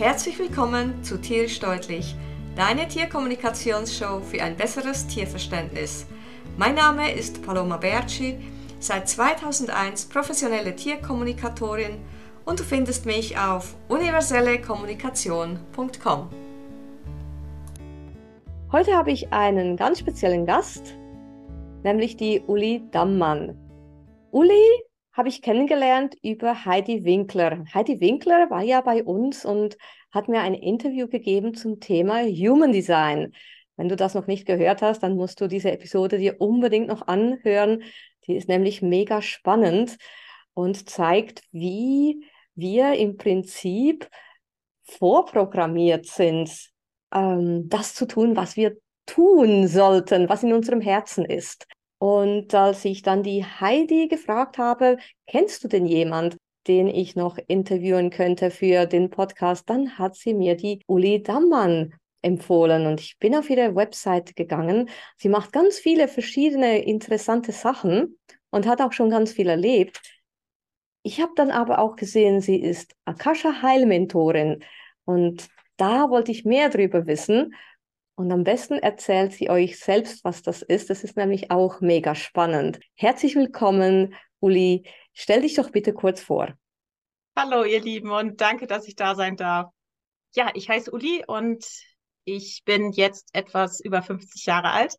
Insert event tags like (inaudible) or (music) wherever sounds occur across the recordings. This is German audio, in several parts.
Herzlich willkommen zu Tierisch Deutlich, deine Tierkommunikationsshow für ein besseres Tierverständnis. Mein Name ist Paloma Berci, seit 2001 professionelle Tierkommunikatorin und du findest mich auf universellekommunikation.com. Heute habe ich einen ganz speziellen Gast, nämlich die Uli Dammann. Uli habe ich kennengelernt über Heidi Winkler. Heidi Winkler war ja bei uns und hat mir ein Interview gegeben zum Thema Human Design. Wenn du das noch nicht gehört hast, dann musst du diese Episode dir unbedingt noch anhören. Die ist nämlich mega spannend und zeigt, wie wir im Prinzip vorprogrammiert sind, ähm, das zu tun, was wir tun sollten, was in unserem Herzen ist. Und als ich dann die Heidi gefragt habe, kennst du denn jemand, den ich noch interviewen könnte für den Podcast, dann hat sie mir die Uli Dammann empfohlen und ich bin auf ihre Website gegangen. Sie macht ganz viele verschiedene interessante Sachen und hat auch schon ganz viel erlebt. Ich habe dann aber auch gesehen, sie ist Akasha Heilmentorin und da wollte ich mehr darüber wissen und am besten erzählt sie euch selbst, was das ist. Das ist nämlich auch mega spannend. Herzlich willkommen, Uli. Stell dich doch bitte kurz vor. Hallo, ihr Lieben, und danke, dass ich da sein darf. Ja, ich heiße Uli und ich bin jetzt etwas über 50 Jahre alt.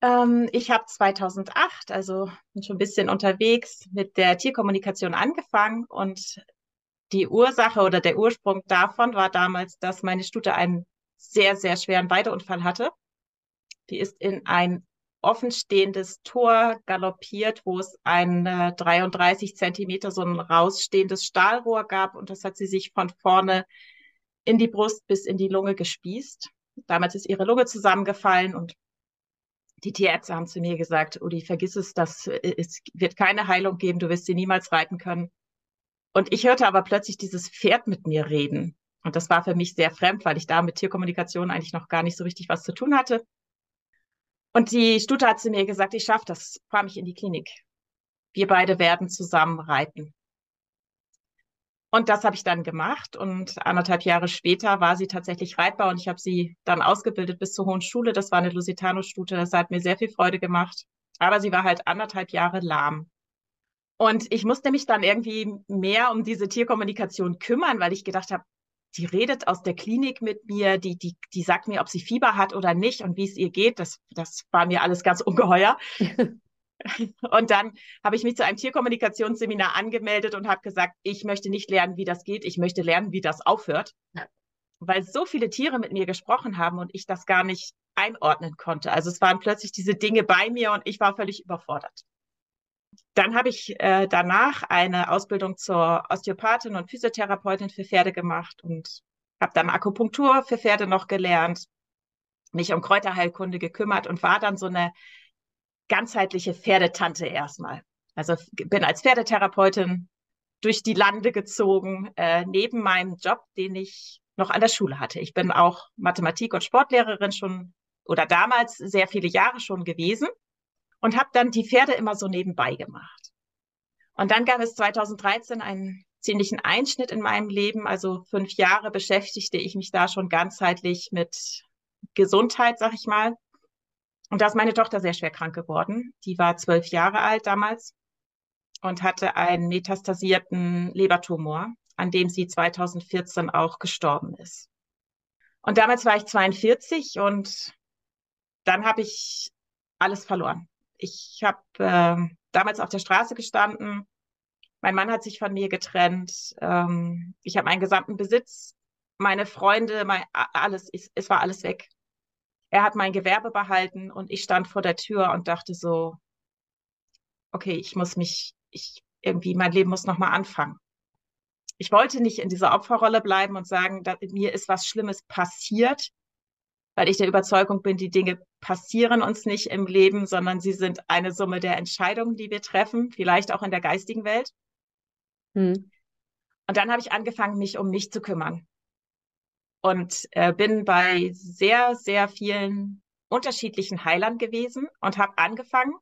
Ähm, ich habe 2008, also bin schon ein bisschen unterwegs, mit der Tierkommunikation angefangen und die Ursache oder der Ursprung davon war damals, dass meine Stute einen sehr, sehr schweren Weideunfall hatte. Die ist in ein offenstehendes Tor galoppiert, wo es ein äh, 33 Zentimeter so ein rausstehendes Stahlrohr gab und das hat sie sich von vorne in die Brust bis in die Lunge gespießt. Damals ist ihre Lunge zusammengefallen und die Tierärzte haben zu mir gesagt, Udi, vergiss es, das äh, es wird keine Heilung geben, du wirst sie niemals reiten können. Und ich hörte aber plötzlich dieses Pferd mit mir reden. Und das war für mich sehr fremd, weil ich da mit Tierkommunikation eigentlich noch gar nicht so richtig was zu tun hatte. Und die Stute hat zu mir gesagt, ich schaffe das, fahr mich in die Klinik. Wir beide werden zusammen reiten. Und das habe ich dann gemacht und anderthalb Jahre später war sie tatsächlich reitbar und ich habe sie dann ausgebildet bis zur Hohen Schule. Das war eine Lusitano-Stute, das hat mir sehr viel Freude gemacht. Aber sie war halt anderthalb Jahre lahm. Und ich musste mich dann irgendwie mehr um diese Tierkommunikation kümmern, weil ich gedacht habe, die redet aus der Klinik mit mir, die, die, die sagt mir, ob sie Fieber hat oder nicht und wie es ihr geht. Das, das war mir alles ganz (laughs) ungeheuer. und dann habe ich mich zu einem Tierkommunikationsseminar angemeldet und habe gesagt, ich möchte nicht lernen, wie das geht, ich möchte lernen, wie das aufhört. Ja. Weil so viele Tiere mit mir gesprochen haben und ich das gar nicht einordnen konnte. Also es waren plötzlich diese Dinge bei mir und ich war völlig überfordert. Dann habe ich äh, danach eine Ausbildung zur Osteopathin und Physiotherapeutin für Pferde gemacht und habe dann Akupunktur für Pferde noch gelernt, mich um Kräuterheilkunde gekümmert und war dann so eine ganzheitliche Pferdetante erstmal. Also bin als Pferdetherapeutin durch die Lande gezogen, äh, neben meinem Job, den ich noch an der Schule hatte. Ich bin auch Mathematik- und Sportlehrerin schon oder damals sehr viele Jahre schon gewesen und habe dann die Pferde immer so nebenbei gemacht. Und dann gab es 2013 einen ziemlichen Einschnitt in meinem Leben. Also fünf Jahre beschäftigte ich mich da schon ganzheitlich mit Gesundheit, sag ich mal. Und da ist meine Tochter sehr schwer krank geworden. Die war zwölf Jahre alt damals und hatte einen metastasierten Lebertumor, an dem sie 2014 auch gestorben ist. Und damals war ich 42 und dann habe ich alles verloren. Ich habe äh, damals auf der Straße gestanden. Mein Mann hat sich von mir getrennt. Ähm, ich habe meinen gesamten Besitz, meine Freunde, mein, alles, ich, es war alles weg. Er hat mein Gewerbe behalten und ich stand vor der Tür und dachte so, okay, ich muss mich, ich irgendwie, mein Leben muss nochmal anfangen. Ich wollte nicht in dieser Opferrolle bleiben und sagen, mir ist was Schlimmes passiert weil ich der Überzeugung bin, die Dinge passieren uns nicht im Leben, sondern sie sind eine Summe der Entscheidungen, die wir treffen, vielleicht auch in der geistigen Welt. Hm. Und dann habe ich angefangen, mich um mich zu kümmern und äh, bin bei sehr, sehr vielen unterschiedlichen Heilern gewesen und habe angefangen,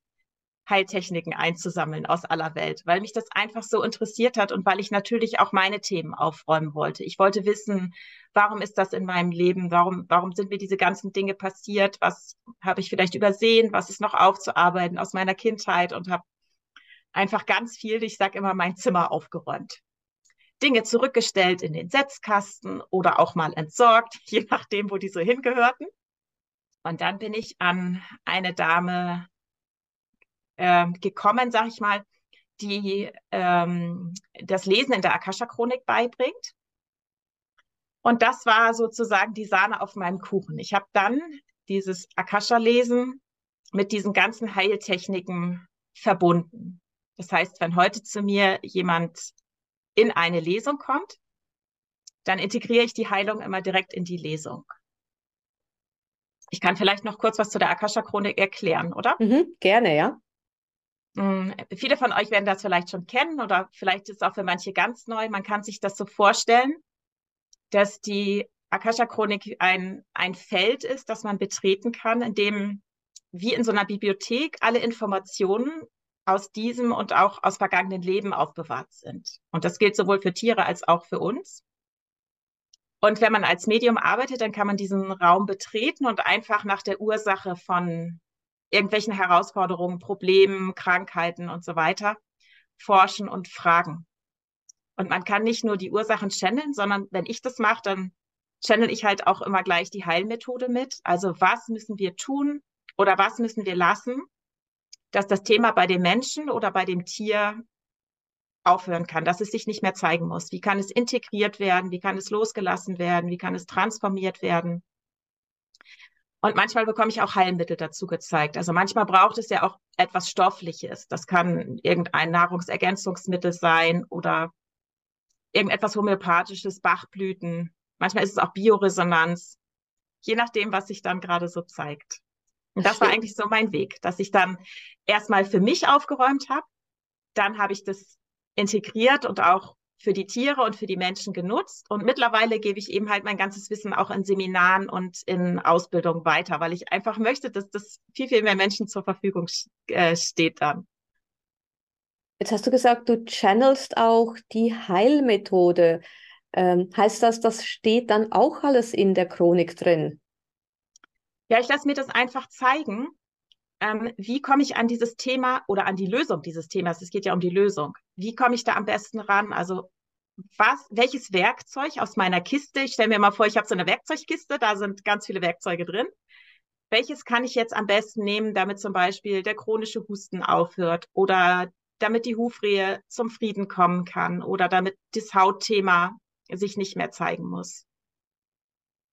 Heiltechniken einzusammeln aus aller Welt, weil mich das einfach so interessiert hat und weil ich natürlich auch meine Themen aufräumen wollte. Ich wollte wissen, warum ist das in meinem Leben? Warum, warum sind mir diese ganzen Dinge passiert? Was habe ich vielleicht übersehen? Was ist noch aufzuarbeiten aus meiner Kindheit? Und habe einfach ganz viel, ich sage immer, mein Zimmer aufgeräumt. Dinge zurückgestellt in den Setzkasten oder auch mal entsorgt, (laughs) je nachdem, wo die so hingehörten. Und dann bin ich an eine Dame äh, gekommen, sag ich mal, die ähm, das Lesen in der Akasha-Chronik beibringt. Und das war sozusagen die Sahne auf meinem Kuchen. Ich habe dann dieses Akasha-Lesen mit diesen ganzen Heiltechniken verbunden. Das heißt, wenn heute zu mir jemand in eine Lesung kommt, dann integriere ich die Heilung immer direkt in die Lesung. Ich kann vielleicht noch kurz was zu der Akasha-Chronik erklären, oder? Mhm, gerne, ja. Hm, viele von euch werden das vielleicht schon kennen oder vielleicht ist es auch für manche ganz neu. Man kann sich das so vorstellen, dass die Akasha-Chronik ein, ein Feld ist, das man betreten kann, in dem wie in so einer Bibliothek alle Informationen aus diesem und auch aus vergangenen Leben aufbewahrt sind. Und das gilt sowohl für Tiere als auch für uns. Und wenn man als Medium arbeitet, dann kann man diesen Raum betreten und einfach nach der Ursache von irgendwelchen Herausforderungen, Problemen, Krankheiten und so weiter forschen und fragen. Und man kann nicht nur die Ursachen channeln, sondern wenn ich das mache, dann channel ich halt auch immer gleich die Heilmethode mit. Also was müssen wir tun oder was müssen wir lassen, dass das Thema bei dem Menschen oder bei dem Tier aufhören kann, dass es sich nicht mehr zeigen muss. Wie kann es integriert werden? Wie kann es losgelassen werden? Wie kann es transformiert werden? Und manchmal bekomme ich auch Heilmittel dazu gezeigt. Also manchmal braucht es ja auch etwas Stoffliches. Das kann irgendein Nahrungsergänzungsmittel sein oder irgendetwas Homöopathisches, Bachblüten. Manchmal ist es auch Bioresonanz. Je nachdem, was sich dann gerade so zeigt. Und das war eigentlich so mein Weg, dass ich dann erstmal für mich aufgeräumt habe. Dann habe ich das integriert und auch für die Tiere und für die Menschen genutzt. Und mittlerweile gebe ich eben halt mein ganzes Wissen auch in Seminaren und in Ausbildung weiter, weil ich einfach möchte, dass das viel, viel mehr Menschen zur Verfügung äh, steht dann. Jetzt hast du gesagt, du channelst auch die Heilmethode. Ähm, heißt das, das steht dann auch alles in der Chronik drin? Ja, ich lasse mir das einfach zeigen. Ähm, wie komme ich an dieses Thema oder an die Lösung dieses Themas? Es geht ja um die Lösung wie komme ich da am besten ran? Also was, welches Werkzeug aus meiner Kiste, ich stelle mir mal vor, ich habe so eine Werkzeugkiste, da sind ganz viele Werkzeuge drin. Welches kann ich jetzt am besten nehmen, damit zum Beispiel der chronische Husten aufhört oder damit die Hufrehe zum Frieden kommen kann oder damit das Hautthema sich nicht mehr zeigen muss?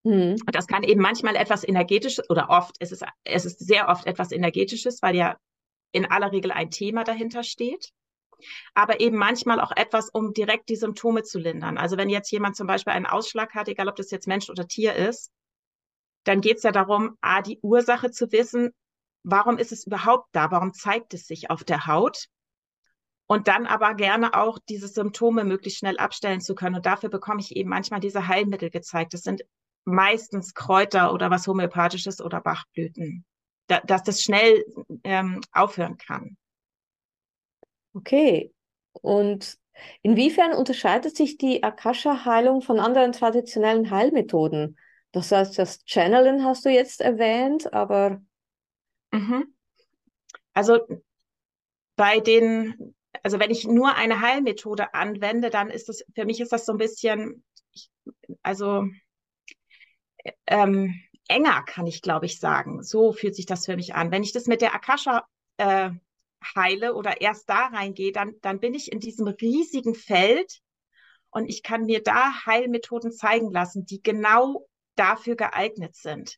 Hm. Und das kann eben manchmal etwas energetisches oder oft, es ist, es ist sehr oft etwas energetisches, weil ja in aller Regel ein Thema dahinter steht aber eben manchmal auch etwas, um direkt die Symptome zu lindern. Also wenn jetzt jemand zum Beispiel einen Ausschlag hat, egal ob das jetzt Mensch oder Tier ist, dann geht es ja darum, a, die Ursache zu wissen, warum ist es überhaupt da, warum zeigt es sich auf der Haut und dann aber gerne auch diese Symptome möglichst schnell abstellen zu können. Und dafür bekomme ich eben manchmal diese Heilmittel gezeigt. Das sind meistens Kräuter oder was Homöopathisches oder Bachblüten, da, dass das schnell ähm, aufhören kann. Okay. Und inwiefern unterscheidet sich die Akasha-Heilung von anderen traditionellen Heilmethoden? Das heißt, das Channeln hast du jetzt erwähnt, aber. Mhm. Also bei den, also wenn ich nur eine Heilmethode anwende, dann ist das, für mich ist das so ein bisschen, also ähm, enger, kann ich glaube ich sagen. So fühlt sich das für mich an. Wenn ich das mit der Akasha äh, heile oder erst da reingehe, dann, dann bin ich in diesem riesigen Feld und ich kann mir da Heilmethoden zeigen lassen, die genau dafür geeignet sind.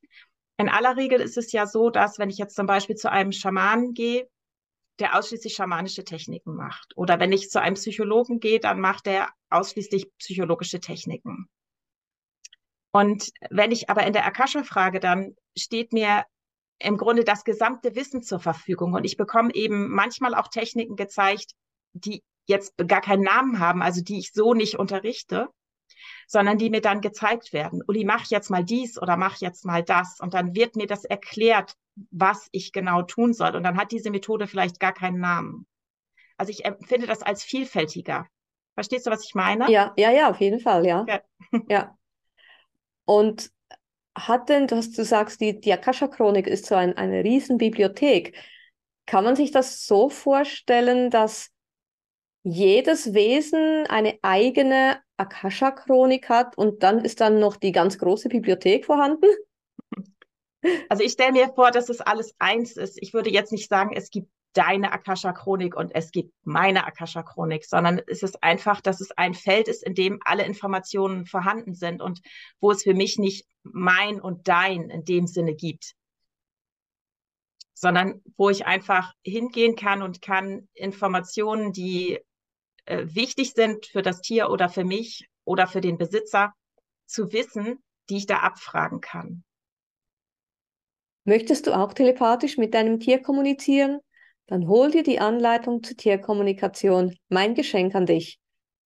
In aller Regel ist es ja so, dass wenn ich jetzt zum Beispiel zu einem Schamanen gehe, der ausschließlich schamanische Techniken macht. Oder wenn ich zu einem Psychologen gehe, dann macht er ausschließlich psychologische Techniken. Und wenn ich aber in der Akasha frage, dann steht mir im Grunde das gesamte Wissen zur Verfügung. Und ich bekomme eben manchmal auch Techniken gezeigt, die jetzt gar keinen Namen haben, also die ich so nicht unterrichte. Sondern die mir dann gezeigt werden. Uli, mach jetzt mal dies oder mach jetzt mal das. Und dann wird mir das erklärt, was ich genau tun soll. Und dann hat diese Methode vielleicht gar keinen Namen. Also ich empfinde das als vielfältiger. Verstehst du, was ich meine? Ja, ja, ja, auf jeden Fall, ja. Ja. (laughs) ja. Und hat denn, du, hast, du sagst, die, die Akasha-Chronik ist so ein, eine Riesenbibliothek. Kann man sich das so vorstellen, dass jedes Wesen eine eigene Akasha-Chronik hat und dann ist dann noch die ganz große Bibliothek vorhanden? Also ich stelle mir vor, dass es alles eins ist. Ich würde jetzt nicht sagen, es gibt deine Akasha-Chronik und es gibt meine Akasha-Chronik, sondern es ist einfach, dass es ein Feld ist, in dem alle Informationen vorhanden sind und wo es für mich nicht mein und dein in dem Sinne gibt, sondern wo ich einfach hingehen kann und kann Informationen, die äh, wichtig sind für das Tier oder für mich oder für den Besitzer, zu wissen, die ich da abfragen kann. Möchtest du auch telepathisch mit deinem Tier kommunizieren? Dann hol dir die Anleitung zur Tierkommunikation, mein Geschenk an dich.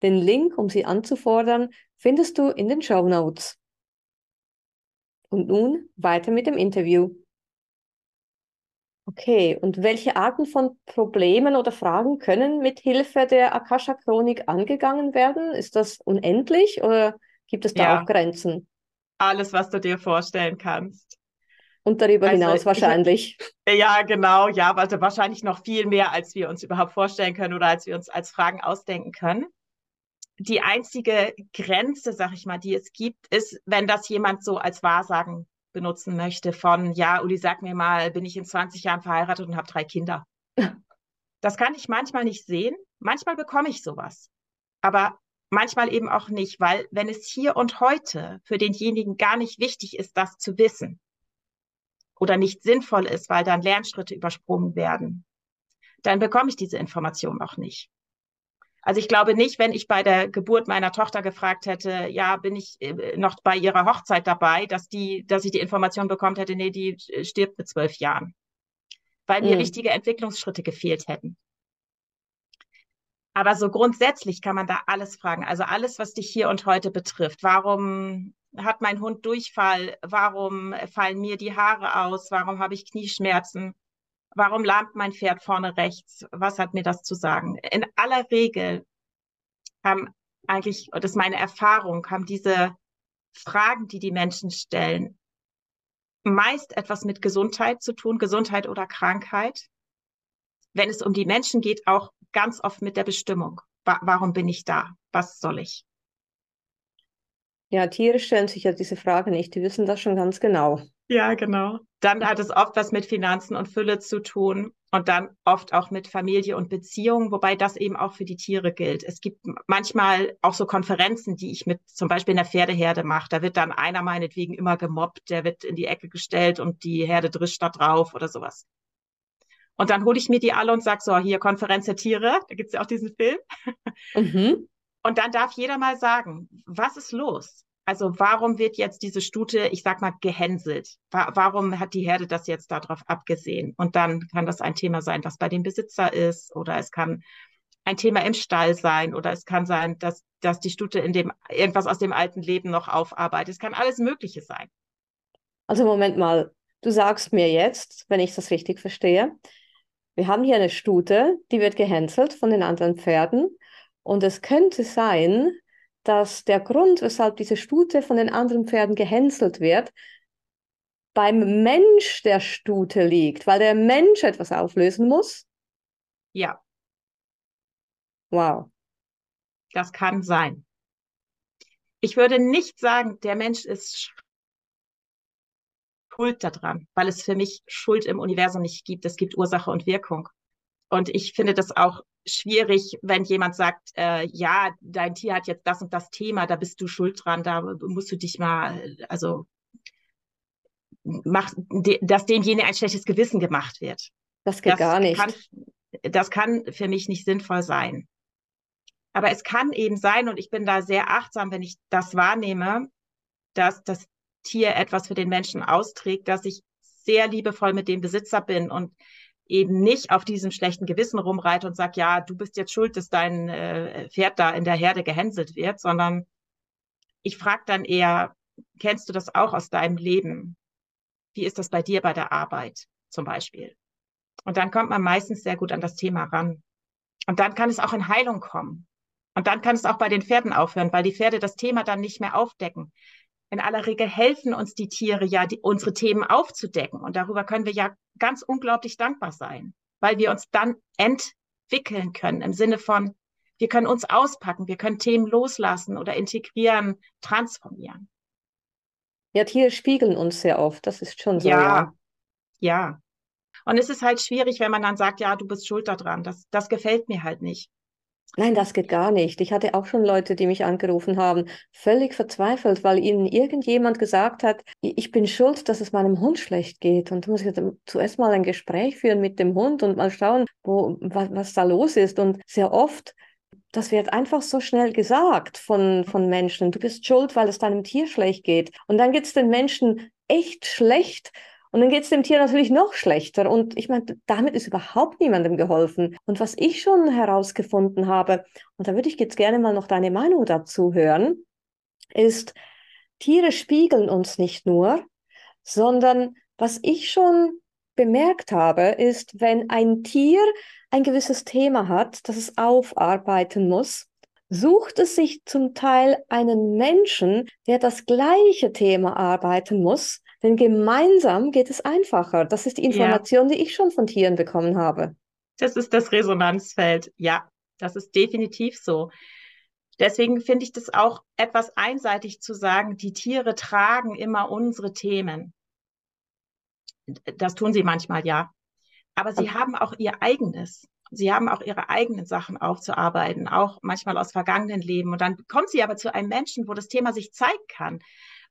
Den Link, um sie anzufordern, findest du in den Show Notes. Und nun weiter mit dem Interview. Okay, und welche Arten von Problemen oder Fragen können mit Hilfe der Akasha-Chronik angegangen werden? Ist das unendlich oder gibt es da ja, auch Grenzen? Alles, was du dir vorstellen kannst. Und darüber also, hinaus wahrscheinlich. Ich, (laughs) ja, genau, ja, also wahrscheinlich noch viel mehr, als wir uns überhaupt vorstellen können oder als wir uns als Fragen ausdenken können. Die einzige Grenze, sag ich mal, die es gibt, ist, wenn das jemand so als Wahrsagen benutzen möchte von, ja, Uli, sag mir mal, bin ich in 20 Jahren verheiratet und habe drei Kinder. (laughs) Das kann ich manchmal nicht sehen. Manchmal bekomme ich sowas. Aber manchmal eben auch nicht, weil wenn es hier und heute für denjenigen gar nicht wichtig ist, das zu wissen, oder nicht sinnvoll ist, weil dann Lernschritte übersprungen werden, dann bekomme ich diese Information auch nicht. Also ich glaube nicht, wenn ich bei der Geburt meiner Tochter gefragt hätte, ja, bin ich äh, noch bei ihrer Hochzeit dabei, dass die, dass ich die Information bekommen hätte, nee, die äh, stirbt mit zwölf Jahren. Weil mir mhm. wichtige Entwicklungsschritte gefehlt hätten. Aber so grundsätzlich kann man da alles fragen. Also alles, was dich hier und heute betrifft. Warum hat mein Hund Durchfall? Warum fallen mir die Haare aus? Warum habe ich Knieschmerzen? Warum lahmt mein Pferd vorne rechts? Was hat mir das zu sagen? In aller Regel haben eigentlich, das ist meine Erfahrung, haben diese Fragen, die die Menschen stellen, meist etwas mit Gesundheit zu tun, Gesundheit oder Krankheit. Wenn es um die Menschen geht, auch ganz oft mit der Bestimmung. Warum bin ich da? Was soll ich? Ja, Tiere stellen sich ja diese Frage nicht, die wissen das schon ganz genau. Ja, genau. Dann hat es oft was mit Finanzen und Fülle zu tun und dann oft auch mit Familie und Beziehungen, wobei das eben auch für die Tiere gilt. Es gibt manchmal auch so Konferenzen, die ich mit zum Beispiel in der Pferdeherde mache. Da wird dann einer meinetwegen immer gemobbt, der wird in die Ecke gestellt und die Herde drischt da drauf oder sowas. Und dann hole ich mir die alle und sage so, hier Konferenz der Tiere, da gibt es ja auch diesen Film. Mhm. Und dann darf jeder mal sagen, was ist los? Also warum wird jetzt diese Stute, ich sag mal, gehänselt? Warum hat die Herde das jetzt darauf abgesehen? Und dann kann das ein Thema sein, was bei dem Besitzer ist, oder es kann ein Thema im Stall sein, oder es kann sein, dass, dass die Stute in dem irgendwas aus dem alten Leben noch aufarbeitet. Es kann alles Mögliche sein. Also Moment mal, du sagst mir jetzt, wenn ich das richtig verstehe, wir haben hier eine Stute, die wird gehänselt von den anderen Pferden und es könnte sein, dass der Grund, weshalb diese Stute von den anderen Pferden gehänselt wird, beim Mensch der Stute liegt, weil der Mensch etwas auflösen muss? Ja. Wow. Das kann sein. Ich würde nicht sagen, der Mensch ist schuld daran, weil es für mich Schuld im Universum nicht gibt. Es gibt Ursache und Wirkung. Und ich finde das auch schwierig, wenn jemand sagt, äh, ja, dein Tier hat jetzt das und das Thema, da bist du schuld dran, da musst du dich mal, also mach, dass demjenigen ein schlechtes Gewissen gemacht wird. Das geht das gar nicht. Kann, das kann für mich nicht sinnvoll sein. Aber es kann eben sein, und ich bin da sehr achtsam, wenn ich das wahrnehme, dass das Tier etwas für den Menschen austrägt, dass ich sehr liebevoll mit dem Besitzer bin und eben nicht auf diesem schlechten Gewissen rumreite und sage, ja, du bist jetzt schuld, dass dein äh, Pferd da in der Herde gehänselt wird, sondern ich frage dann eher, kennst du das auch aus deinem Leben? Wie ist das bei dir bei der Arbeit zum Beispiel? Und dann kommt man meistens sehr gut an das Thema ran. Und dann kann es auch in Heilung kommen. Und dann kann es auch bei den Pferden aufhören, weil die Pferde das Thema dann nicht mehr aufdecken. In aller Regel helfen uns die Tiere ja, die, unsere Themen aufzudecken. Und darüber können wir ja ganz unglaublich dankbar sein, weil wir uns dann entwickeln können im Sinne von, wir können uns auspacken, wir können Themen loslassen oder integrieren, transformieren. Ja, Tiere spiegeln uns sehr oft, das ist schon so. Ja, ja. ja. Und es ist halt schwierig, wenn man dann sagt, ja, du bist schuld daran. Das, das gefällt mir halt nicht. Nein, das geht gar nicht. Ich hatte auch schon Leute, die mich angerufen haben, völlig verzweifelt, weil ihnen irgendjemand gesagt hat, ich bin schuld, dass es meinem Hund schlecht geht. Und du musst jetzt zuerst mal ein Gespräch führen mit dem Hund und mal schauen, wo, was, was da los ist. Und sehr oft das wird einfach so schnell gesagt von, von Menschen. Du bist schuld, weil es deinem Tier schlecht geht. Und dann geht es den Menschen echt schlecht. Und dann geht es dem Tier natürlich noch schlechter. Und ich meine, damit ist überhaupt niemandem geholfen. Und was ich schon herausgefunden habe, und da würde ich jetzt gerne mal noch deine Meinung dazu hören, ist, Tiere spiegeln uns nicht nur, sondern was ich schon bemerkt habe, ist, wenn ein Tier ein gewisses Thema hat, das es aufarbeiten muss, sucht es sich zum Teil einen Menschen, der das gleiche Thema arbeiten muss, denn gemeinsam geht es einfacher. Das ist die Information, ja. die ich schon von Tieren bekommen habe. Das ist das Resonanzfeld. Ja, das ist definitiv so. Deswegen finde ich das auch etwas einseitig zu sagen, die Tiere tragen immer unsere Themen. Das tun sie manchmal, ja. Aber sie haben auch ihr eigenes. Sie haben auch ihre eigenen Sachen aufzuarbeiten, auch manchmal aus vergangenen Leben. Und dann kommt sie aber zu einem Menschen, wo das Thema sich zeigen kann.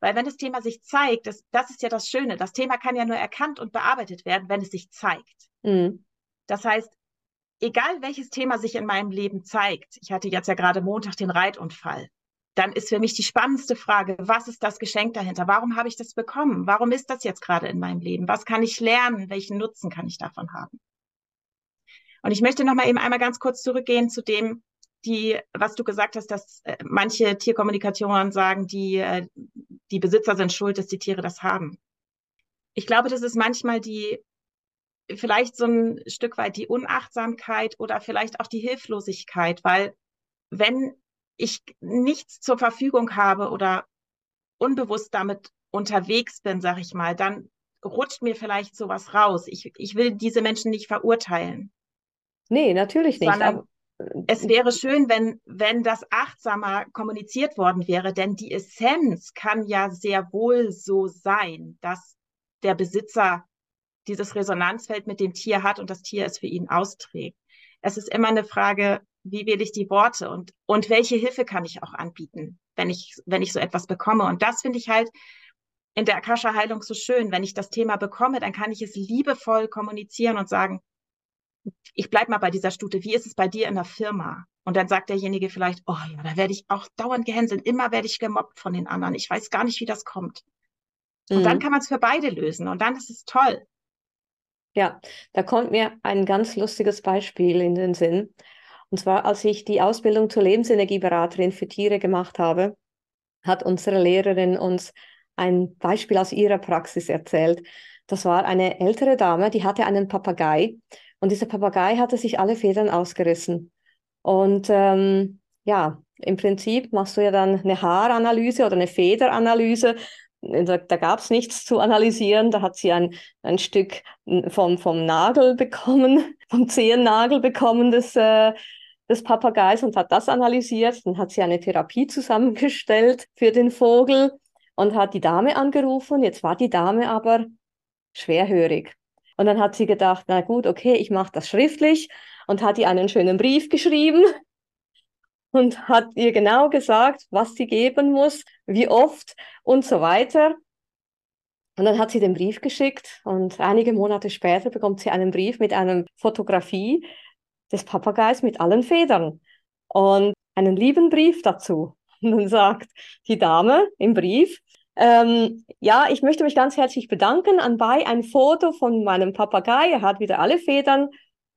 Weil wenn das Thema sich zeigt, das, das ist ja das Schöne. Das Thema kann ja nur erkannt und bearbeitet werden, wenn es sich zeigt. Mhm. Das heißt, egal welches Thema sich in meinem Leben zeigt, ich hatte jetzt ja gerade Montag den Reitunfall, dann ist für mich die spannendste Frage, was ist das Geschenk dahinter? Warum habe ich das bekommen? Warum ist das jetzt gerade in meinem Leben? Was kann ich lernen? Welchen Nutzen kann ich davon haben? Und ich möchte noch mal eben einmal ganz kurz zurückgehen zu dem, die, was du gesagt hast, dass äh, manche Tierkommunikationen sagen, die, äh, die Besitzer sind schuld, dass die Tiere das haben. Ich glaube, das ist manchmal die, vielleicht so ein Stück weit die Unachtsamkeit oder vielleicht auch die Hilflosigkeit, weil wenn ich nichts zur Verfügung habe oder unbewusst damit unterwegs bin, sag ich mal, dann rutscht mir vielleicht sowas raus. Ich, ich will diese Menschen nicht verurteilen. Nee, natürlich nicht. Aber, es wäre schön, wenn, wenn das achtsamer kommuniziert worden wäre, denn die Essenz kann ja sehr wohl so sein, dass der Besitzer dieses Resonanzfeld mit dem Tier hat und das Tier es für ihn austrägt. Es ist immer eine Frage, wie wähle ich die Worte und, und welche Hilfe kann ich auch anbieten, wenn ich, wenn ich so etwas bekomme. Und das finde ich halt in der Akasha-Heilung so schön. Wenn ich das Thema bekomme, dann kann ich es liebevoll kommunizieren und sagen, ich bleib mal bei dieser Stute, wie ist es bei dir in der Firma? Und dann sagt derjenige vielleicht, oh ja, da werde ich auch dauernd gehänselt, immer werde ich gemobbt von den anderen. Ich weiß gar nicht, wie das kommt. Und mhm. dann kann man es für beide lösen und dann ist es toll. Ja, da kommt mir ein ganz lustiges Beispiel in den Sinn. Und zwar, als ich die Ausbildung zur Lebensenergieberaterin für Tiere gemacht habe, hat unsere Lehrerin uns ein Beispiel aus ihrer Praxis erzählt. Das war eine ältere Dame, die hatte einen Papagei und dieser Papagei hatte sich alle Federn ausgerissen. Und ähm, ja, im Prinzip machst du ja dann eine Haaranalyse oder eine Federanalyse. Da, da gab es nichts zu analysieren. Da hat sie ein, ein Stück vom, vom Nagel bekommen, (laughs) vom Zehennagel bekommen des, äh, des Papageis und hat das analysiert. Dann hat sie eine Therapie zusammengestellt für den Vogel und hat die Dame angerufen. Jetzt war die Dame aber schwerhörig. Und dann hat sie gedacht, na gut, okay, ich mache das schriftlich und hat ihr einen schönen Brief geschrieben (laughs) und hat ihr genau gesagt, was sie geben muss, wie oft und so weiter. Und dann hat sie den Brief geschickt und einige Monate später bekommt sie einen Brief mit einer Fotografie des Papageis mit allen Federn und einen lieben Brief dazu. (laughs) Und dann sagt die Dame im Brief, ähm, ja, ich möchte mich ganz herzlich bedanken. Anbei ein Foto von meinem Papagei. Er hat wieder alle Federn.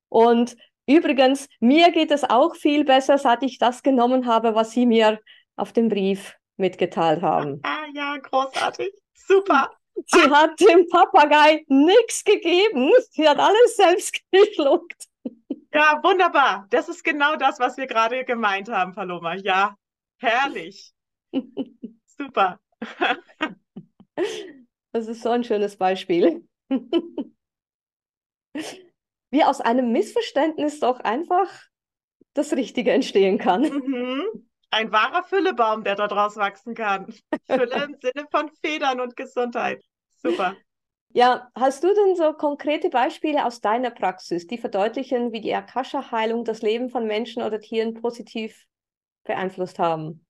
Und übrigens, mir geht es auch viel besser, seit ich das genommen habe, was Sie mir auf dem Brief mitgeteilt haben. Ah ja, großartig. Super. Sie hat dem Papagei nichts gegeben. Sie hat alles selbst (laughs) geschluckt. Ja, wunderbar. Das ist genau das, was wir gerade gemeint haben, Paloma. Ja, herrlich. (laughs) Super. (laughs) Das ist so ein schönes Beispiel. (laughs) Wie aus einem Missverständnis doch einfach das Richtige entstehen kann. Mhm. Ein wahrer Füllebaum, der da draus wachsen kann. Fülle im (laughs) Sinne von Federn und Gesundheit. Super. Ja, hast du denn so konkrete Beispiele aus deiner Praxis, die verdeutlichen, wie die Akasha-Heilung das Leben von Menschen oder Tieren positiv beeinflusst haben?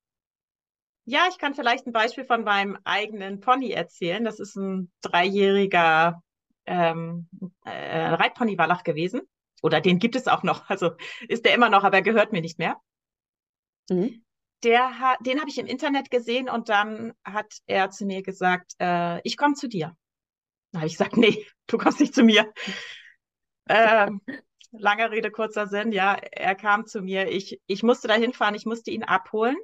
Ja, ich kann vielleicht ein Beispiel von meinem eigenen Pony erzählen. Das ist ein dreijähriger ähm, äh, Reitpony-Wallach gewesen. Oder den gibt es auch noch. Also ist der immer noch, aber er gehört mir nicht mehr. Mhm. Der hat, den habe ich im Internet gesehen und dann hat er zu mir gesagt, äh, ich komme zu dir. Da habe ich gesagt, (laughs) nee, du kommst nicht zu mir. ähm, lange Rede, kurzer Sinn, ja, er kam zu mir. Ich, ich musste da hinfahren, ich musste ihn abholen,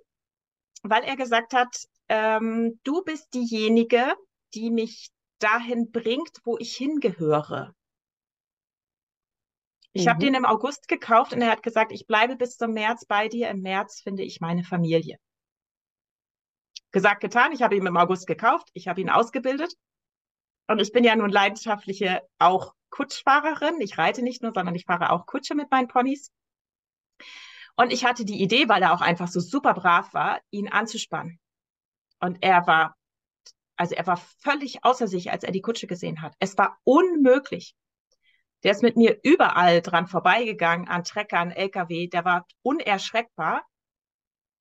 weil er gesagt hat, ähm, du bist diejenige, die mich dahin bringt, wo ich hingehöre. Ich mhm. habe den im August gekauft und er hat gesagt, ich bleibe bis zum März bei dir. Im März finde ich meine Familie. Gesagt, getan. Ich habe ihn im August gekauft. Ich habe ihn ausgebildet. Und ich bin ja nun leidenschaftliche auch Kutschfahrerin. Ich reite nicht nur, sondern ich fahre auch Kutsche mit meinen Ponys. Und ich hatte die Idee, weil er auch einfach so super brav war, ihn anzuspannen. Und er war, also er war völlig außer sich, als er die Kutsche gesehen hat. Es war unmöglich. Der ist mit mir überall dran vorbeigegangen, an Treckern, LKW, der war unerschreckbar.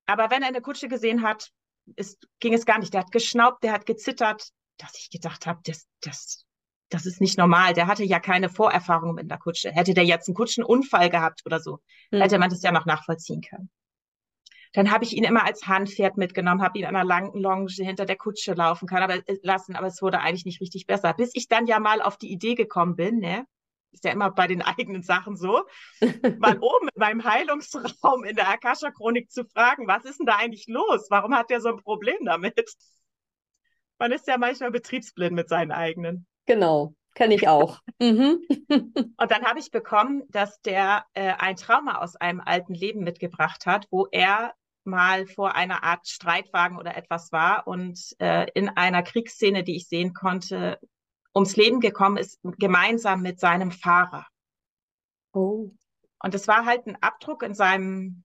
Aber wenn er eine Kutsche gesehen hat, ist, ging es gar nicht. Der hat geschnaubt, der hat gezittert, dass ich gedacht habe, das, das, das ist nicht normal. Der hatte ja keine Vorerfahrung mit einer Kutsche. Hätte der jetzt einen Kutschenunfall gehabt oder so, hm. hätte man das ja noch nachvollziehen können. Dann habe ich ihn immer als Handpferd mitgenommen, habe ihn an einer langen Longe hinter der Kutsche laufen können, aber, äh, lassen, aber es wurde eigentlich nicht richtig besser. Bis ich dann ja mal auf die Idee gekommen bin, ne? Ist ja immer bei den (laughs) eigenen Sachen so, mal (laughs) oben in meinem Heilungsraum in der Akasha-Chronik zu fragen, was ist denn da eigentlich los? Warum hat der so ein Problem damit? Man ist ja manchmal betriebsblind mit seinen eigenen. Genau, kenne ich auch. (laughs) mhm. Und dann habe ich bekommen, dass der äh, ein Trauma aus einem alten Leben mitgebracht hat, wo er mal vor einer Art Streitwagen oder etwas war und äh, in einer Kriegsszene, die ich sehen konnte, ums Leben gekommen ist, gemeinsam mit seinem Fahrer. Oh. Und es war halt ein Abdruck in seinem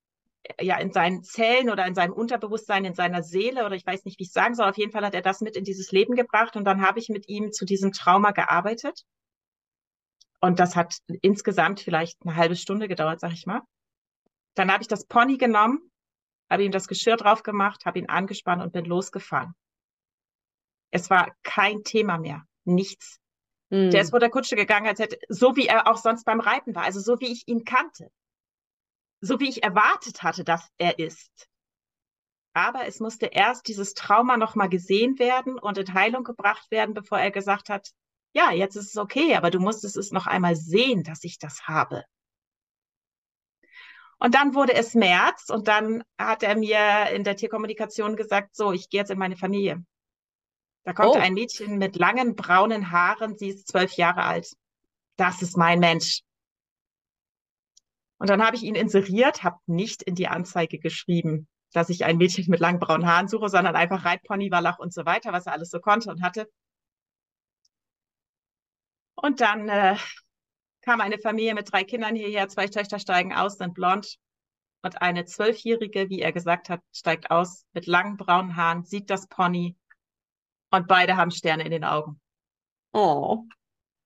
ja in seinen Zellen oder in seinem Unterbewusstsein, in seiner Seele oder ich weiß nicht, wie ich sagen soll. Auf jeden Fall hat er das mit in dieses Leben gebracht und dann habe ich mit ihm zu diesem Trauma gearbeitet. Und das hat insgesamt vielleicht eine halbe Stunde gedauert, sag ich mal. Dann habe ich das Pony genommen, habe ihm das Geschirr drauf gemacht, habe ihn angespannt und bin losgefahren. Es war kein Thema mehr, nichts. Mm. Der ist vor der Kutsche gegangen, als hätte, so wie er auch sonst beim Reiten war, also so wie ich ihn kannte so wie ich erwartet hatte, dass er ist. Aber es musste erst dieses Trauma nochmal gesehen werden und in Heilung gebracht werden, bevor er gesagt hat, ja, jetzt ist es okay, aber du musstest es noch einmal sehen, dass ich das habe. Und dann wurde es März und dann hat er mir in der Tierkommunikation gesagt, so, ich gehe jetzt in meine Familie. Da kommt oh. ein Mädchen mit langen braunen Haaren, sie ist zwölf Jahre alt. Das ist mein Mensch. Und dann habe ich ihn inseriert, habe nicht in die Anzeige geschrieben, dass ich ein Mädchen mit langen braunen Haaren suche, sondern einfach Reitpony, Wallach und so weiter, was er alles so konnte und hatte. Und dann äh, kam eine Familie mit drei Kindern hierher, zwei Töchter steigen aus, sind blond. Und eine Zwölfjährige, wie er gesagt hat, steigt aus mit langen braunen Haaren, sieht das Pony und beide haben Sterne in den Augen. Oh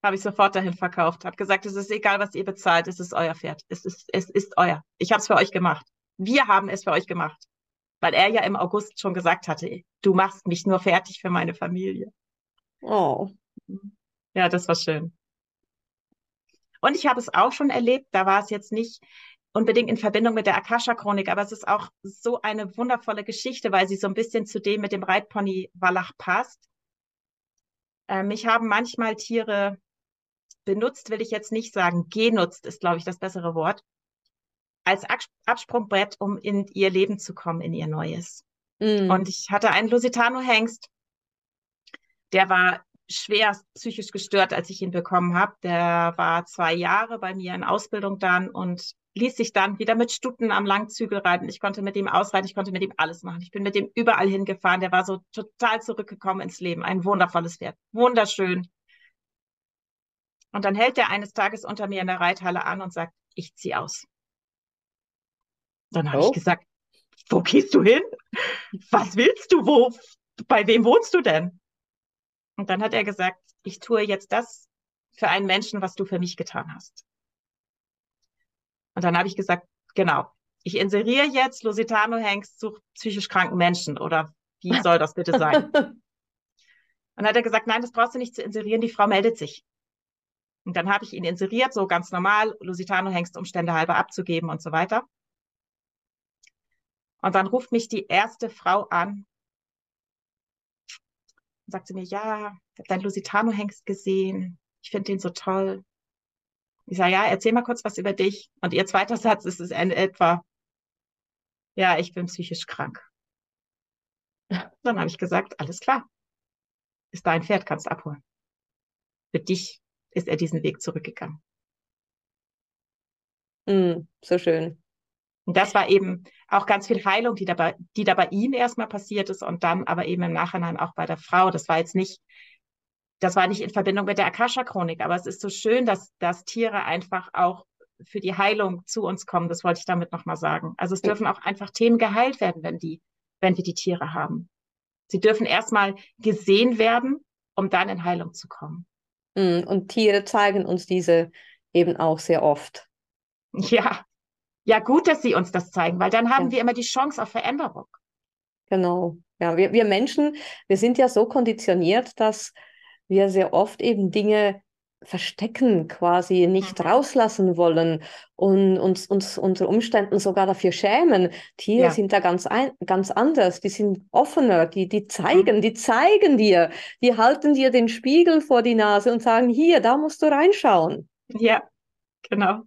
habe ich sofort dahin verkauft. Habe gesagt, es ist egal, was ihr bezahlt, es ist euer Pferd. Es ist, es ist euer. Ich habe es für euch gemacht. Wir haben es für euch gemacht. Weil er ja im August schon gesagt hatte, du machst mich nur fertig für meine Familie. Oh. Ja, das war schön. Und ich habe es auch schon erlebt, da war es jetzt nicht unbedingt in Verbindung mit der Akasha-Chronik, aber es ist auch so eine wundervolle Geschichte, weil sie so ein bisschen zu dem mit dem Reitpony Wallach passt. Ähm, mich haben manchmal Tiere benutzt will ich jetzt nicht sagen, genutzt ist, glaube ich, das bessere Wort, als Absprungbrett, um in ihr Leben zu kommen, in ihr Neues. Mm. Und ich hatte einen Lusitano-Hengst, der war schwer psychisch gestört, als ich ihn bekommen habe. Der war zwei Jahre bei mir in Ausbildung dann und ließ sich dann wieder mit Stuten am Langzügel reiten. Ich konnte mit ihm ausreiten, ich konnte mit ihm alles machen. Ich bin mit ihm überall hingefahren. Der war so total zurückgekommen ins Leben. Ein wundervolles Pferd. Wunderschön. Und dann hält er eines Tages unter mir in der Reithalle an und sagt, ich zieh aus. Dann habe oh. ich gesagt, wo gehst du hin? Was willst du? Wo, bei wem wohnst du denn? Und dann hat er gesagt, ich tue jetzt das für einen Menschen, was du für mich getan hast. Und dann habe ich gesagt, genau, ich inseriere jetzt Lusitano Hengst sucht psychisch kranken Menschen oder wie soll das bitte sein? (laughs) Und dann hat er gesagt, nein, das brauchst du nicht zu inserieren, die Frau meldet sich. Und dann habe ich ihn inseriert, so ganz normal, Lusitano Hengst Umstände halber abzugeben und so weiter. Und dann ruft mich die erste Frau an und sagt sie mir, ja, ich habe deinen Lusitano-Hengst gesehen. Ich finde den so toll. Ich sage, ja, erzähl mal kurz was über dich. Und ihr zweiter Satz ist es etwa, ja, ich bin psychisch krank. Dann habe ich gesagt, alles klar. Ist dein Pferd, kannst abholen. Für dich ist er diesen Weg zurückgegangen. Mm, so schön. Und das war eben auch ganz viel Heilung, die da, bei, die da bei ihm erstmal passiert ist und dann aber eben im Nachhinein auch bei der Frau. Das war jetzt nicht, das war nicht in Verbindung mit der Akasha-Chronik, aber es ist so schön, dass, dass Tiere einfach auch für die Heilung zu uns kommen. Das wollte ich damit nochmal sagen. Also es dürfen auch einfach Themen geheilt werden, wenn die, wenn wir die Tiere haben. Sie dürfen erstmal gesehen werden, um dann in Heilung zu kommen. Mm, und Tiere zeigen uns diese eben auch sehr oft. Ja, ja, gut, dass Sie uns das zeigen, weil dann haben ja. wir immer die Chance auf Veränderung. Genau. Ja, wir, wir Menschen, wir sind ja so konditioniert, dass wir sehr oft eben Dinge verstecken, quasi nicht mhm. rauslassen wollen und uns, uns unter Umständen sogar dafür schämen. Tiere ja. sind da ganz, ein, ganz anders, die sind offener, die, die zeigen, mhm. die zeigen dir, die halten dir den Spiegel vor die Nase und sagen, hier, da musst du reinschauen. Ja, genau.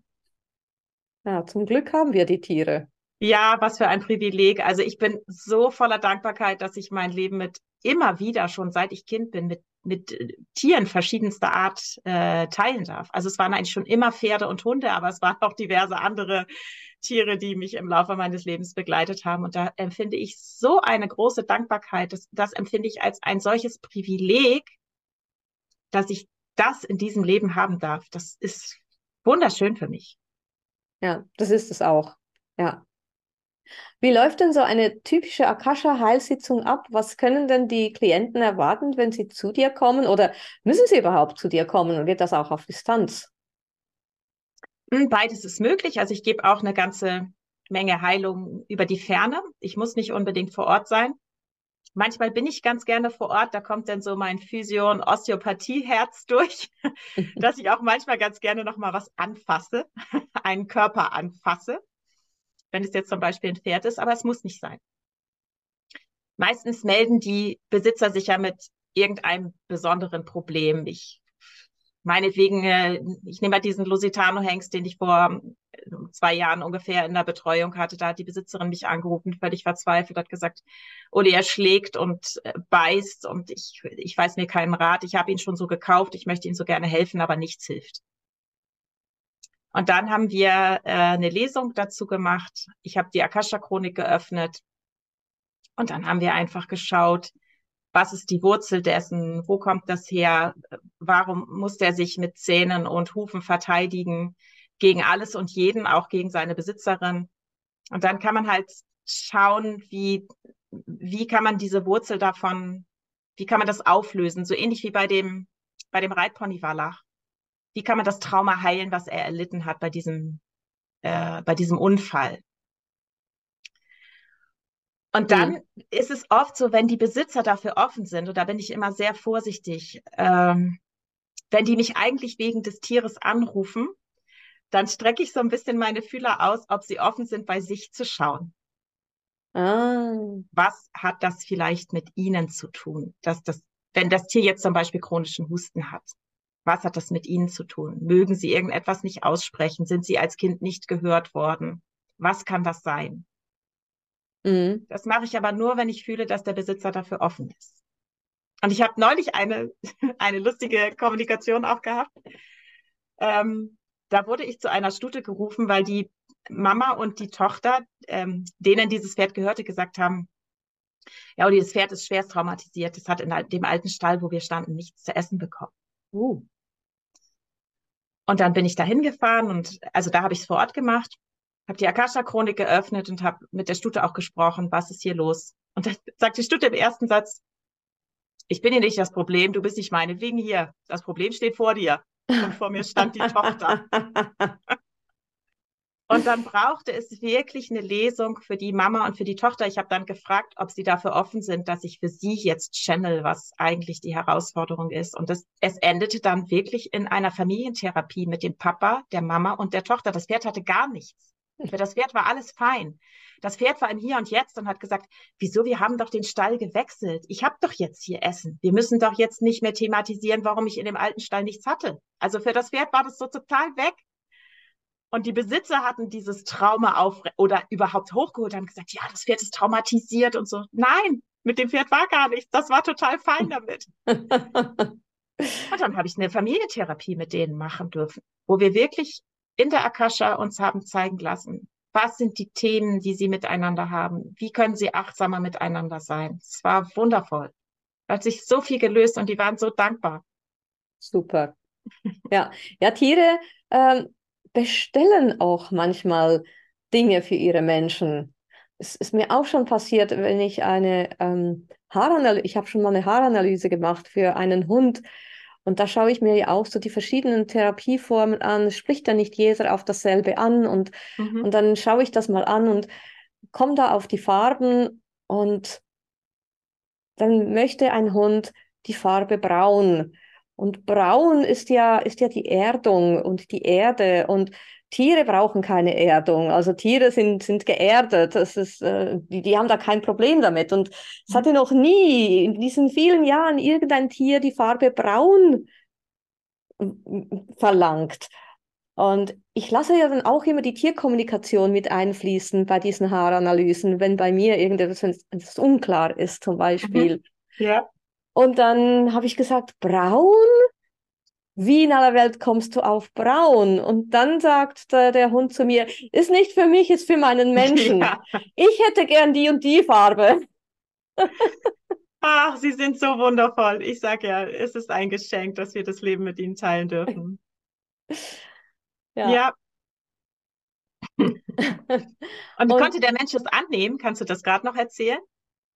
Ja, zum Glück haben wir die Tiere. Ja, was für ein Privileg. Also ich bin so voller Dankbarkeit, dass ich mein Leben mit immer wieder, schon seit ich Kind bin, mit, mit äh, Tieren verschiedenster Art äh, teilen darf. Also es waren eigentlich schon immer Pferde und Hunde, aber es waren auch diverse andere Tiere, die mich im Laufe meines Lebens begleitet haben. Und da empfinde ich so eine große Dankbarkeit. Das, das empfinde ich als ein solches Privileg, dass ich das in diesem Leben haben darf. Das ist wunderschön für mich. Ja, das ist es auch. Ja. Wie läuft denn so eine typische Akasha-Heilsitzung ab? Was können denn die Klienten erwarten, wenn sie zu dir kommen? Oder müssen sie überhaupt zu dir kommen und geht das auch auf Distanz? Hm, beides ist möglich. Also ich gebe auch eine ganze Menge Heilung über die Ferne. Ich muss nicht unbedingt vor Ort sein. Manchmal bin ich ganz gerne vor Ort, da kommt dann so mein Physio- und Osteopathie-Herz (laughs) durch, (laughs) dass ich auch manchmal ganz gerne nochmal was anfasse, (laughs) einen Körper anfasse, wenn es jetzt zum Beispiel ein Pferd ist, aber es muss nicht sein. Meistens melden die Besitzer sich ja mit irgendeinem besonderen Problem. Ich meinetwegen, äh, ich nehme mal diesen Lusitano-Hengst, den ich vor äh, zwei Jahren ungefähr in der Betreuung hatte. Da hat die Besitzerin mich angerufen, völlig verzweifelt, hat gesagt, Uli, er schlägt und äh, beißt und ich, ich weiß mir keinen Rat. Ich habe ihn schon so gekauft, ich möchte ihm so gerne helfen, aber nichts hilft. Und dann haben wir äh, eine Lesung dazu gemacht. Ich habe die Akasha-Chronik geöffnet und dann haben wir einfach geschaut, was ist die Wurzel dessen, wo kommt das her, warum muss der sich mit Zähnen und Hufen verteidigen gegen alles und jeden, auch gegen seine Besitzerin. Und dann kann man halt schauen, wie, wie kann man diese Wurzel davon, wie kann man das auflösen, so ähnlich wie bei dem, bei dem Reitpony Wallach. Wie kann man das Trauma heilen, was er erlitten hat bei diesem, äh, bei diesem Unfall? Und dann mhm. ist es oft so, wenn die Besitzer dafür offen sind, und da bin ich immer sehr vorsichtig, ähm, wenn die mich eigentlich wegen des Tieres anrufen, dann strecke ich so ein bisschen meine Fühler aus, ob sie offen sind, bei sich zu schauen. Ah. Was hat das vielleicht mit ihnen zu tun? Dass das, wenn das Tier jetzt zum Beispiel chronischen Husten hat, was hat das mit ihnen zu tun? Mögen sie irgendetwas nicht aussprechen? Sind sie als Kind nicht gehört worden? Was kann das sein? Mhm. Das mache ich aber nur, wenn ich fühle, dass der Besitzer dafür offen ist. Und ich habe neulich eine, (laughs) eine lustige Kommunikation auch gehabt. Ähm, da wurde ich zu einer Stute gerufen, weil die Mama und die Tochter, ähm, denen dieses Pferd gehörte, gesagt haben, ja, und dieses Pferd ist schwerst traumatisiert. Es hat in dem alten Stall, wo wir standen, nichts zu essen bekommen. Uh. Und dann bin ich da hingefahren und also da habe ich es vor Ort gemacht, habe die Akasha-Chronik geöffnet und habe mit der Stute auch gesprochen, was ist hier los? Und dann (laughs) sagt die Stute im ersten Satz, ich bin hier nicht das Problem, du bist nicht meinetwegen hier. Das Problem steht vor dir. Und vor mir stand die Tochter. (laughs) Und dann brauchte es wirklich eine Lesung für die Mama und für die Tochter. Ich habe dann gefragt, ob sie dafür offen sind, dass ich für sie jetzt channel, was eigentlich die Herausforderung ist. Und das, es endete dann wirklich in einer Familientherapie mit dem Papa, der Mama und der Tochter. Das Pferd hatte gar nichts. Für das Pferd war alles fein. Das Pferd war im Hier und Jetzt und hat gesagt, wieso, wir haben doch den Stall gewechselt. Ich habe doch jetzt hier Essen. Wir müssen doch jetzt nicht mehr thematisieren, warum ich in dem alten Stall nichts hatte. Also für das Pferd war das so total weg. Und die Besitzer hatten dieses Trauma auf oder überhaupt hochgeholt, haben gesagt, ja, das Pferd ist traumatisiert und so. Nein, mit dem Pferd war gar nichts. Das war total fein damit. (laughs) und dann habe ich eine Familientherapie mit denen machen dürfen, wo wir wirklich in der Akasha uns haben zeigen lassen, was sind die Themen, die sie miteinander haben? Wie können sie achtsamer miteinander sein? Es war wundervoll. Da hat sich so viel gelöst und die waren so dankbar. Super. Ja, ja, Tiere ähm, bestellen auch manchmal Dinge für ihre Menschen. Es ist mir auch schon passiert, wenn ich eine ähm, Haaranalyse, ich habe schon mal eine Haaranalyse gemacht für einen Hund. Und da schaue ich mir ja auch so die verschiedenen Therapieformen an. Spricht ja nicht jeder auf dasselbe an. Und, mhm. und dann schaue ich das mal an und komme da auf die Farben und dann möchte ein Hund die Farbe braun. Und braun ist ja, ist ja die Erdung und die Erde. Und Tiere brauchen keine Erdung. Also Tiere sind, sind geerdet. Das ist, äh, die, die haben da kein Problem damit. Und es hatte noch nie in diesen vielen Jahren irgendein Tier die Farbe braun verlangt. Und ich lasse ja dann auch immer die Tierkommunikation mit einfließen bei diesen Haaranalysen, wenn bei mir irgendetwas unklar ist, zum Beispiel. Mhm. Ja. Und dann habe ich gesagt, braun? Wie in aller Welt kommst du auf braun? Und dann sagt der, der Hund zu mir, ist nicht für mich, ist für meinen Menschen. (laughs) Ja. Ich hätte gern die und die Farbe. Ach, Sie sind so wundervoll. Ich sage ja, es ist ein Geschenk, dass wir das Leben mit Ihnen teilen dürfen. (laughs) Ja. ja. (laughs) und, und konnte der Mensch es annehmen? Kannst du das gerade noch erzählen?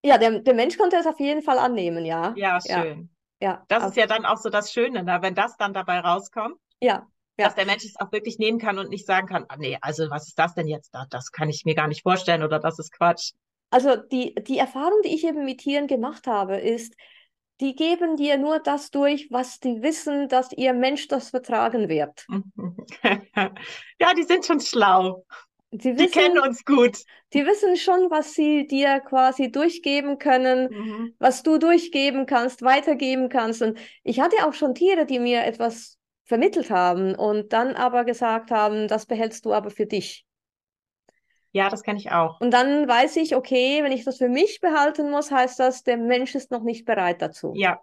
Ja, der, der Mensch konnte es auf jeden Fall annehmen, ja. Ja, schön. Ja. ja das ist ja dann auch so das Schöne, ne? wenn das dann dabei rauskommt. Ja. Ja. Dass der Mensch es auch wirklich nehmen kann und nicht sagen kann, ah, nee, also was ist das denn jetzt? Das kann ich mir gar nicht vorstellen oder das ist Quatsch. Also die, die Erfahrung, die ich eben mit Tieren gemacht habe, ist, die geben dir nur das durch, was die wissen, dass ihr Mensch das vertragen wird. (laughs) ja, die sind schon schlau. Die, wissen, die kennen uns gut. Die wissen schon, was sie dir quasi durchgeben können, mhm. was du durchgeben kannst, weitergeben kannst. Und ich hatte auch schon Tiere, die mir etwas vermittelt haben und dann aber gesagt haben, das behältst du aber für dich. Ja, das kenne ich auch. Und dann weiß ich, okay, wenn ich das für mich behalten muss, heißt das, der Mensch ist noch nicht bereit dazu. Ja,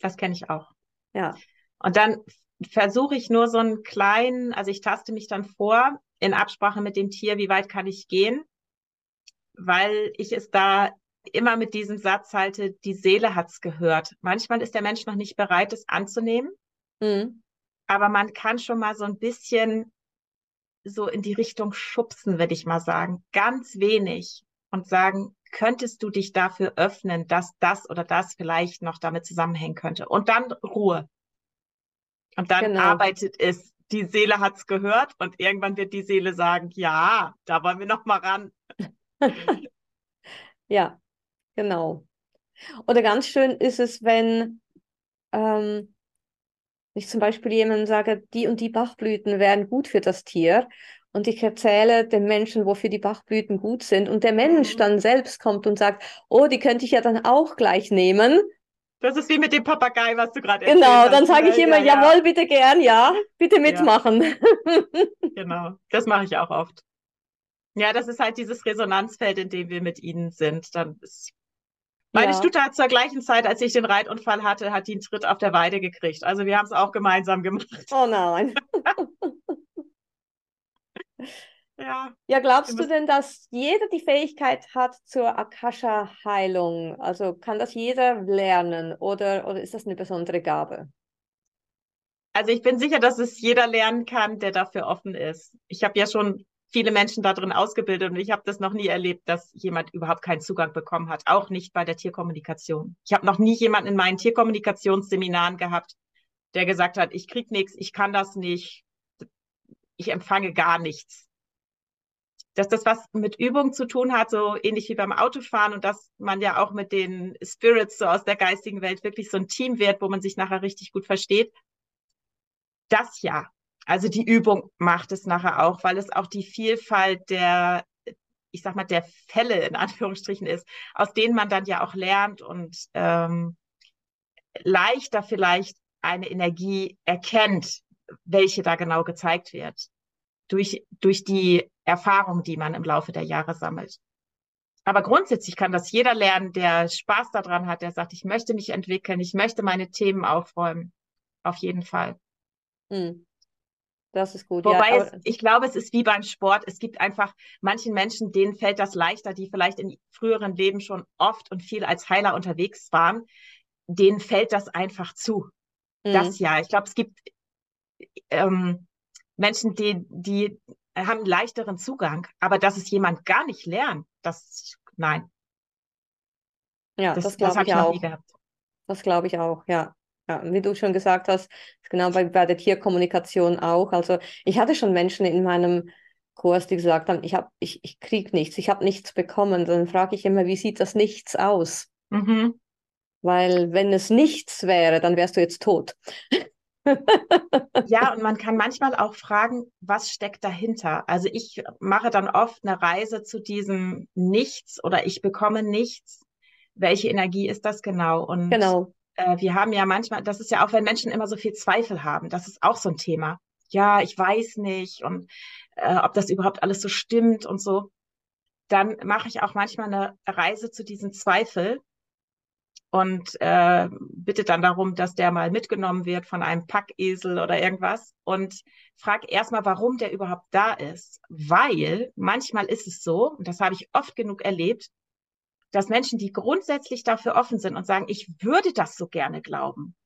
das kenne ich auch. Ja. Und dann versuche ich nur so einen kleinen, also ich taste mich dann vor, in Absprache mit dem Tier, wie weit kann ich gehen, weil ich es da immer mit diesem Satz halte, die Seele hat's gehört. Manchmal ist der Mensch noch nicht bereit, es anzunehmen, mhm. aber man kann schon mal so ein bisschen so in die Richtung schubsen, würde ich mal sagen, ganz wenig und sagen, könntest du dich dafür öffnen, dass das oder das vielleicht noch damit zusammenhängen könnte. Und dann Ruhe. Und dann genau. arbeitet es die Seele hat's gehört und irgendwann wird die Seele sagen, ja, da wollen wir noch mal ran. (laughs) ja, genau. Oder ganz schön ist es, wenn ähm, ich zum Beispiel jemandem sage, die und die Bachblüten wären gut für das Tier und ich erzähle dem Menschen, wofür die Bachblüten gut sind und der Mensch mhm. dann selbst kommt und sagt, oh, die könnte ich ja dann auch gleich nehmen das ist wie mit dem Papagei, was du gerade erzählt Genau, dann sage ich immer, ja, jawohl, bitte gern, ja, bitte mitmachen. (laughs) Genau, das mache ich auch oft. Ja, das ist halt dieses Resonanzfeld, in dem wir mit ihnen sind. Dann ist meine ja. Stute hat zur gleichen Zeit, als ich den Reitunfall hatte, hat die einen Tritt auf der Weide gekriegt. Also wir haben es auch gemeinsam gemacht. Oh nein. (laughs) (laughs) ja. Ja, glaubst du denn, dass jeder die Fähigkeit hat zur Akasha-Heilung? Also kann das jeder lernen oder, oder ist das eine besondere Gabe? Also ich bin sicher, dass es jeder lernen kann, der dafür offen ist. Ich habe ja schon viele Menschen da drin ausgebildet und ich habe das noch nie erlebt, dass jemand überhaupt keinen Zugang bekommen hat, auch nicht bei der Tierkommunikation. Ich habe noch nie jemanden in meinen Tierkommunikationsseminaren gehabt, der gesagt hat, ich krieg nichts, ich kann das nicht, ich empfange gar nichts. Dass das was mit Übung zu tun hat, so ähnlich wie beim Autofahren und dass man ja auch mit den Spirits so aus der geistigen Welt wirklich so ein Team wird, wo man sich nachher richtig gut versteht. Das ja. Also die Übung macht es nachher auch, weil es auch die Vielfalt der, ich sag mal, der Fälle in Anführungsstrichen ist, aus denen man dann ja auch lernt und ähm, leichter vielleicht eine Energie erkennt, welche da genau gezeigt wird. Durch, durch die Erfahrung, die man im Laufe der Jahre sammelt. Aber grundsätzlich kann das jeder lernen, der Spaß daran hat, der sagt, ich möchte mich entwickeln, ich möchte meine Themen aufräumen. Auf jeden Fall. Hm. Das ist gut. Wobei ja, es, ich glaube, es ist wie beim Sport. Es gibt einfach manchen Menschen, denen fällt das leichter, die vielleicht in früheren Leben schon oft und viel als Heiler unterwegs waren. Denen fällt das einfach zu. Mhm. Das ja. Ich glaube, es gibt ähm, Menschen, die, die haben einen leichteren Zugang, aber dass es jemand gar nicht lernt, das nein. Ja, das, das glaube ich, ich auch. Das glaube ich auch, ja. Ja, wie du schon gesagt hast, genau bei, bei der Tierkommunikation auch. Also ich hatte schon Menschen in meinem Kurs, die gesagt haben, ich, hab, ich, ich kriege nichts, ich habe nichts bekommen. Dann frage ich immer, wie sieht das Nichts aus? Mhm. Weil wenn es nichts wäre, dann wärst du jetzt tot. (laughs) ja, und man kann manchmal auch fragen, was steckt dahinter? Also ich mache dann oft eine Reise zu diesem Nichts oder ich bekomme nichts. Welche Energie ist das genau? Und genau äh, wir haben ja manchmal, das ist ja auch, wenn Menschen immer so viel Zweifel haben, das ist auch so ein Thema. Ja, ich weiß nicht und äh, ob das überhaupt alles so stimmt und so. Dann mache ich auch manchmal eine Reise zu diesen Zweifel und äh, bitte dann darum, dass der mal mitgenommen wird von einem Packesel oder irgendwas und frag erstmal, warum der überhaupt da ist. Weil manchmal ist es so, und das habe ich oft genug erlebt, dass Menschen, die grundsätzlich dafür offen sind und sagen, ich würde das so gerne glauben,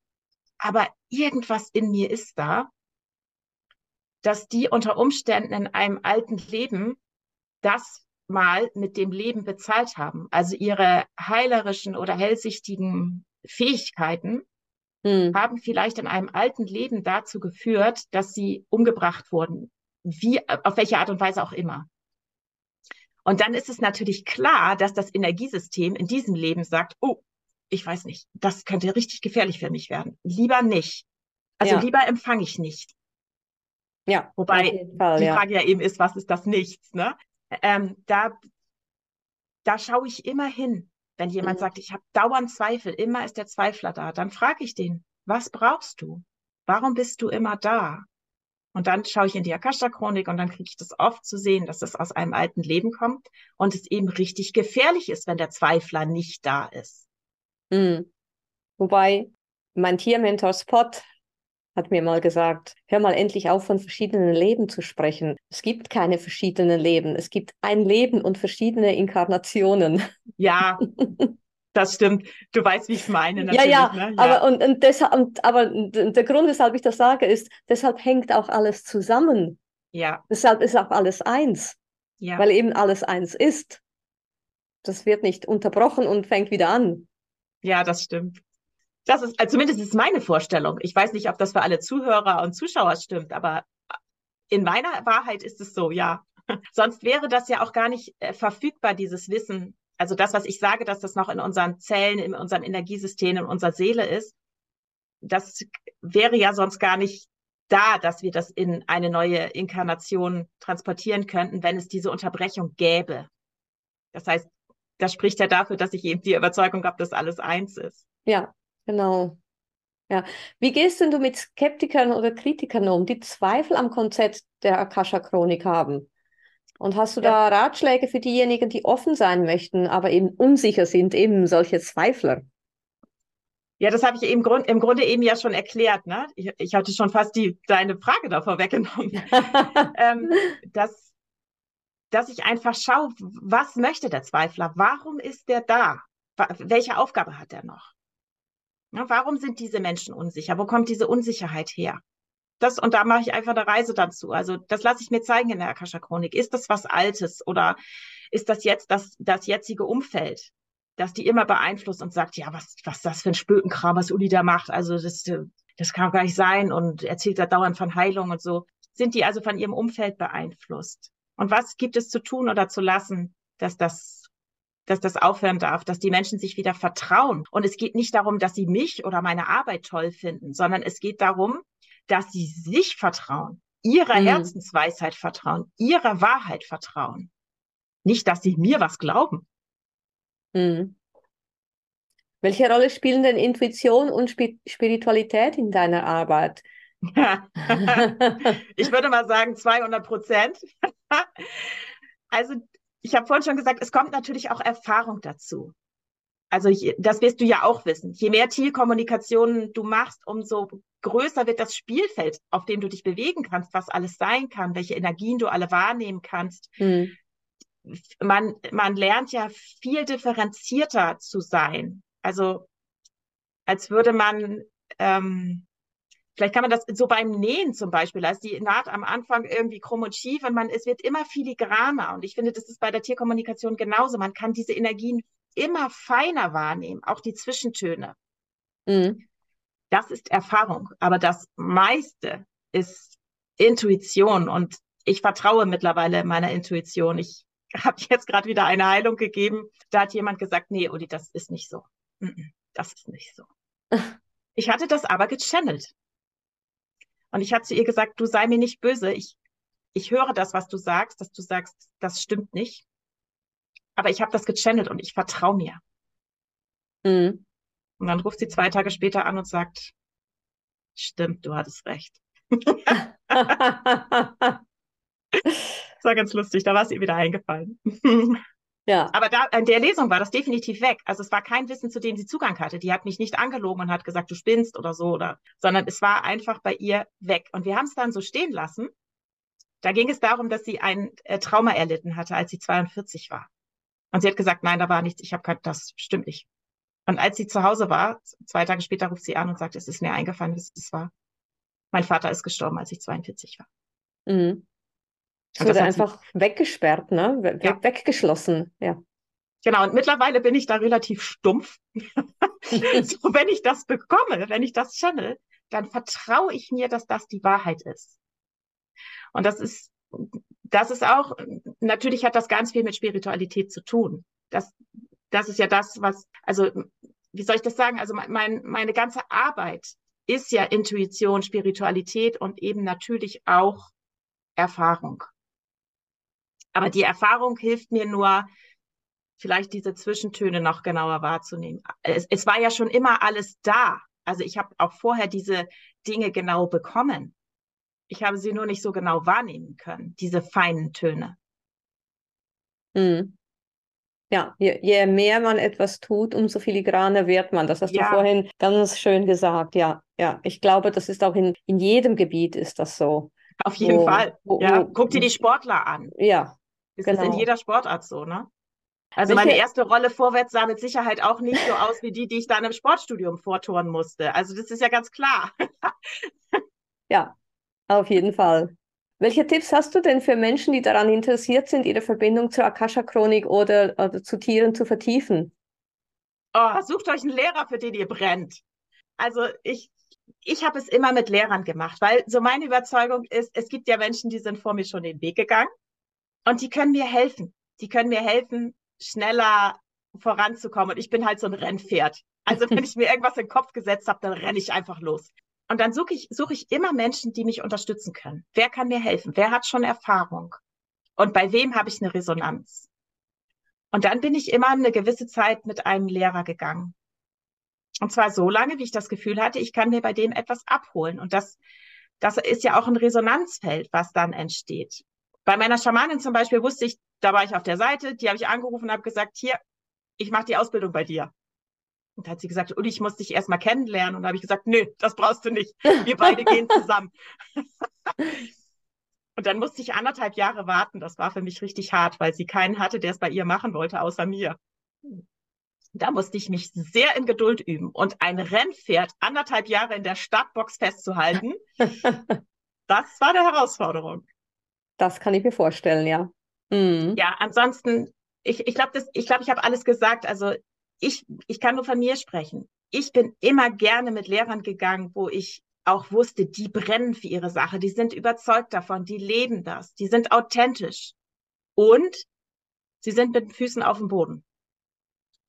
aber irgendwas in mir ist da, dass die unter Umständen in einem alten Leben das mal mit dem Leben bezahlt haben. Also ihre heilerischen oder hellsichtigen Fähigkeiten hm. haben vielleicht in einem alten Leben dazu geführt, dass sie umgebracht wurden. Wie, auf welche Art und Weise auch immer. Und dann ist es natürlich klar, dass das Energiesystem in diesem Leben sagt, oh, ich weiß nicht, das könnte richtig gefährlich für mich werden. Lieber nicht. Also ja. lieber empfange ich nicht. Ja. Wobei Fall, die ja. Frage ja eben ist, was ist das Nichts? Ne? Ähm, da, da schaue ich immer hin. Wenn jemand mhm. sagt, ich habe dauernd Zweifel, immer ist der Zweifler da, dann frage ich den, was brauchst du? Warum bist du immer da? Und dann schaue ich in die Akasha-Chronik und dann kriege ich das oft zu sehen, dass das aus einem alten Leben kommt und es eben richtig gefährlich ist, wenn der Zweifler nicht da ist. Mhm. Wobei mein Tiermentor Spot hat mir mal gesagt, hör mal endlich auf, von verschiedenen Leben zu sprechen. Es gibt keine verschiedenen Leben. Es gibt ein Leben und verschiedene Inkarnationen. Ja, (laughs) Das stimmt. Du weißt, wie ich meine. Ja, ja, ne? ja, aber, und, und deshalb, aber der Grund, weshalb ich das sage, ist, deshalb hängt auch alles zusammen. Ja. Deshalb ist auch alles eins. Ja. Weil eben alles eins ist. Das wird nicht unterbrochen und fängt wieder an. Ja, das stimmt. Das ist, also zumindest ist meine Vorstellung. Ich weiß nicht, ob das für alle Zuhörer und Zuschauer stimmt, aber in meiner Wahrheit ist es so, ja. (laughs) Sonst wäre das ja auch gar nicht äh, verfügbar, dieses Wissen also das, was ich sage, dass das noch in unseren Zellen, in unserem Energiesystem, in unserer Seele ist, das wäre ja sonst gar nicht da, dass wir das in eine neue Inkarnation transportieren könnten, wenn es diese Unterbrechung gäbe. Das heißt, das spricht ja dafür, dass ich eben die Überzeugung habe, dass alles eins ist. Ja, genau. Ja. Wie gehst denn du mit Skeptikern oder Kritikern um, die Zweifel am Konzept der Akasha-Chronik haben? Und hast du ja. da Ratschläge für diejenigen, die offen sein möchten, aber eben unsicher sind, eben solche Zweifler? Ja, das habe ich eben Grund, im Grunde eben ja schon erklärt. Ne? Ich, ich hatte schon fast die, deine Frage davor weggenommen. (laughs) ähm, dass, dass ich einfach schaue, was möchte der Zweifler? Warum ist der da? Welche Aufgabe hat er noch? Ja, warum sind diese Menschen unsicher? Wo kommt diese Unsicherheit her? Das, und da mache ich einfach eine Reise dazu. Also das lasse ich mir zeigen in der Akasha-Chronik. Ist das was Altes oder ist das jetzt das, das jetzige Umfeld? dass die immer beeinflusst und sagt, ja, was, was das für ein Spökenkram, was Uli da macht. Also das, das kann gar nicht sein und erzählt da dauernd von Heilung und so. Sind die also von ihrem Umfeld beeinflusst? Und was gibt es zu tun oder zu lassen, dass das, dass das aufhören darf, dass die Menschen sich wieder vertrauen? Und es geht nicht darum, dass sie mich oder meine Arbeit toll finden, sondern es geht darum, dass sie sich vertrauen, ihrer mhm. Herzensweisheit vertrauen, ihrer Wahrheit vertrauen. Nicht, dass sie mir was glauben. Mhm. Welche Rolle spielen denn Intuition und Sp Spiritualität in deiner Arbeit? (laughs) ich würde mal sagen 200 Prozent. (laughs) also ich habe vorhin schon gesagt, es kommt natürlich auch Erfahrung dazu. Also ich, das wirst du ja auch wissen. Je mehr Zielkommunikation du machst, umso größer wird das Spielfeld, auf dem du dich bewegen kannst, was alles sein kann, welche Energien du alle wahrnehmen kannst. Hm man, man lernt ja viel differenzierter zu sein. Also als würde man, ähm, vielleicht kann man das so beim Nähen zum Beispiel, als die Naht am Anfang irgendwie krumm und schief und man, es wird immer filigraner. Und ich finde, das ist bei der Tierkommunikation genauso. Man kann diese Energien immer feiner wahrnehmen, auch die Zwischentöne. Mhm. Das ist Erfahrung. Aber das meiste ist Intuition und ich vertraue mittlerweile meiner Intuition. Ich (laughs) habe jetzt gerade wieder eine Heilung gegeben. Da hat jemand gesagt, nee, Uli, das ist nicht so. Das ist nicht so. (laughs) Ich hatte das aber gechannelt. Und ich habe zu ihr gesagt, du sei mir nicht böse. Ich, ich höre das, was du sagst, dass du sagst, das stimmt nicht. Aber ich habe das gechannelt und ich vertraue mir. Mhm. Und dann ruft sie zwei Tage später an und sagt, stimmt, du hattest recht. (laughs) Das war ganz lustig, da war es ihr wieder eingefallen. (laughs) Ja. Aber da, in der Lesung war das definitiv weg. Also es war kein Wissen, zu dem sie Zugang hatte. Die hat mich nicht angelogen und hat gesagt, du spinnst oder so, oder, sondern es war einfach bei ihr weg. Und wir haben es dann so stehen lassen. Da ging es darum, dass sie ein äh, Trauma erlitten hatte, als sie 42 war. Und sie hat gesagt, nein, da war nichts, ich habe kein, das stimmt nicht. Und als sie zu Hause war, zwei Tage später ruft sie an und sagt, es ist mir eingefallen, was es war. Mein Vater ist gestorben, als ich 42 war. Mhm. Es wurde einfach weggesperrt, ne? We ja. Weggeschlossen, ja. Genau, und mittlerweile bin ich da relativ stumpf. (laughs) so, wenn ich das bekomme, wenn ich das channel, dann vertraue ich mir, dass das die Wahrheit ist. Und das ist, das ist auch, natürlich hat das ganz viel mit Spiritualität zu tun. Das, das ist ja das, was, also, wie soll ich das sagen? Also, mein, meine ganze Arbeit ist ja Intuition, Spiritualität und eben natürlich auch Erfahrung. Aber die Erfahrung hilft mir nur, vielleicht diese Zwischentöne noch genauer wahrzunehmen. Es, es war ja schon immer alles da. Also ich habe auch vorher diese Dinge genau bekommen. Ich habe sie nur nicht so genau wahrnehmen können, diese feinen Töne. Mhm. Ja, je, je, mehr man etwas tut, umso filigraner wird man. Das hast ja. du vorhin ganz schön gesagt. Ja, ja. Ich glaube, das ist auch in, in jedem Gebiet ist das so. Auf jeden wo, Fall. Wo, ja, guck dir die Sportler an. Ja, das genau. ist in jeder Sportart so, ne? Also meine erste Rolle vorwärts sah mit Sicherheit auch nicht so aus wie die, die ich dann im Sportstudium vortouren musste. Also das ist ja ganz klar. (laughs) ja, auf jeden Fall. Welche Tipps hast du denn für Menschen, die daran interessiert sind, ihre Verbindung zur Akasha-Chronik oder, oder zu Tieren zu vertiefen? Oh, sucht euch einen Lehrer, für den ihr brennt. Also ich, ich habe es immer mit Lehrern gemacht, weil so meine Überzeugung ist, es gibt ja Menschen, die sind vor mir schon den Weg gegangen und die können mir helfen. Die können mir helfen, schneller voranzukommen. Und ich bin halt so ein Rennpferd. Also wenn (laughs) ich mir irgendwas in den Kopf gesetzt habe, dann renne ich einfach los. Und dann suche ich, suche ich immer Menschen, die mich unterstützen können. Wer kann mir helfen? Wer hat schon Erfahrung? Und bei wem habe ich eine Resonanz? Und dann bin ich immer eine gewisse Zeit mit einem Lehrer gegangen. Und zwar so lange, wie ich das Gefühl hatte, ich kann mir bei dem etwas abholen. Und das, das ist ja auch ein Resonanzfeld, was dann entsteht. Bei meiner Schamanin zum Beispiel wusste ich, da war ich auf der Seite, die habe ich angerufen und habe gesagt, hier, ich mache die Ausbildung bei dir. Und da hat sie gesagt, Uli, ich muss dich erstmal kennenlernen. Und da habe ich gesagt, nö, das brauchst du nicht. Wir beide gehen (laughs) zusammen. und dann musste ich anderthalb Jahre warten. Das war für mich richtig hart, weil sie keinen hatte, der es bei ihr machen wollte, außer mir. Da musste ich mich sehr in Geduld üben. Und ein Rennpferd anderthalb Jahre in der Startbox festzuhalten, (laughs) das war eine Herausforderung. Das kann ich mir vorstellen, ja. Mhm. Ja, ansonsten, ich, ich glaube, ich, glaub, ich habe alles gesagt. Also ich, ich kann nur von mir sprechen. Ich bin immer gerne mit Lehrern gegangen, wo ich auch wusste, die brennen für ihre Sache, die sind überzeugt davon, die leben das, die sind authentisch und sie sind mit den Füßen auf dem Boden.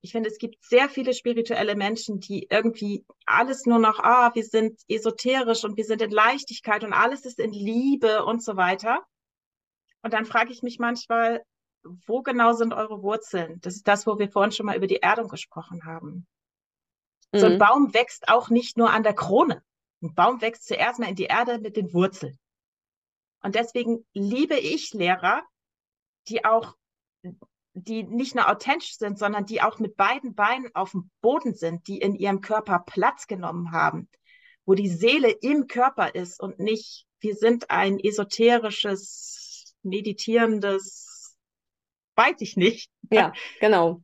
Ich finde, es gibt sehr viele spirituelle Menschen, die irgendwie alles nur noch, ah, wir sind esoterisch und wir sind in Leichtigkeit und alles ist in Liebe und so weiter. Und dann frage ich mich manchmal, wo genau sind eure Wurzeln? Das ist das, wo wir vorhin schon mal über die Erdung gesprochen haben. Mhm. So ein mhm. Baum wächst auch nicht nur an der Krone. Ein Baum wächst zuerst mal in die Erde mit den Wurzeln. Und deswegen liebe ich Lehrer, die auch, die nicht nur authentisch sind, sondern die auch mit beiden Beinen auf dem Boden sind, die in ihrem Körper Platz genommen haben, wo die Seele im Körper ist und nicht, wir sind ein esoterisches, meditierendes weiß ich nicht. Ja, genau.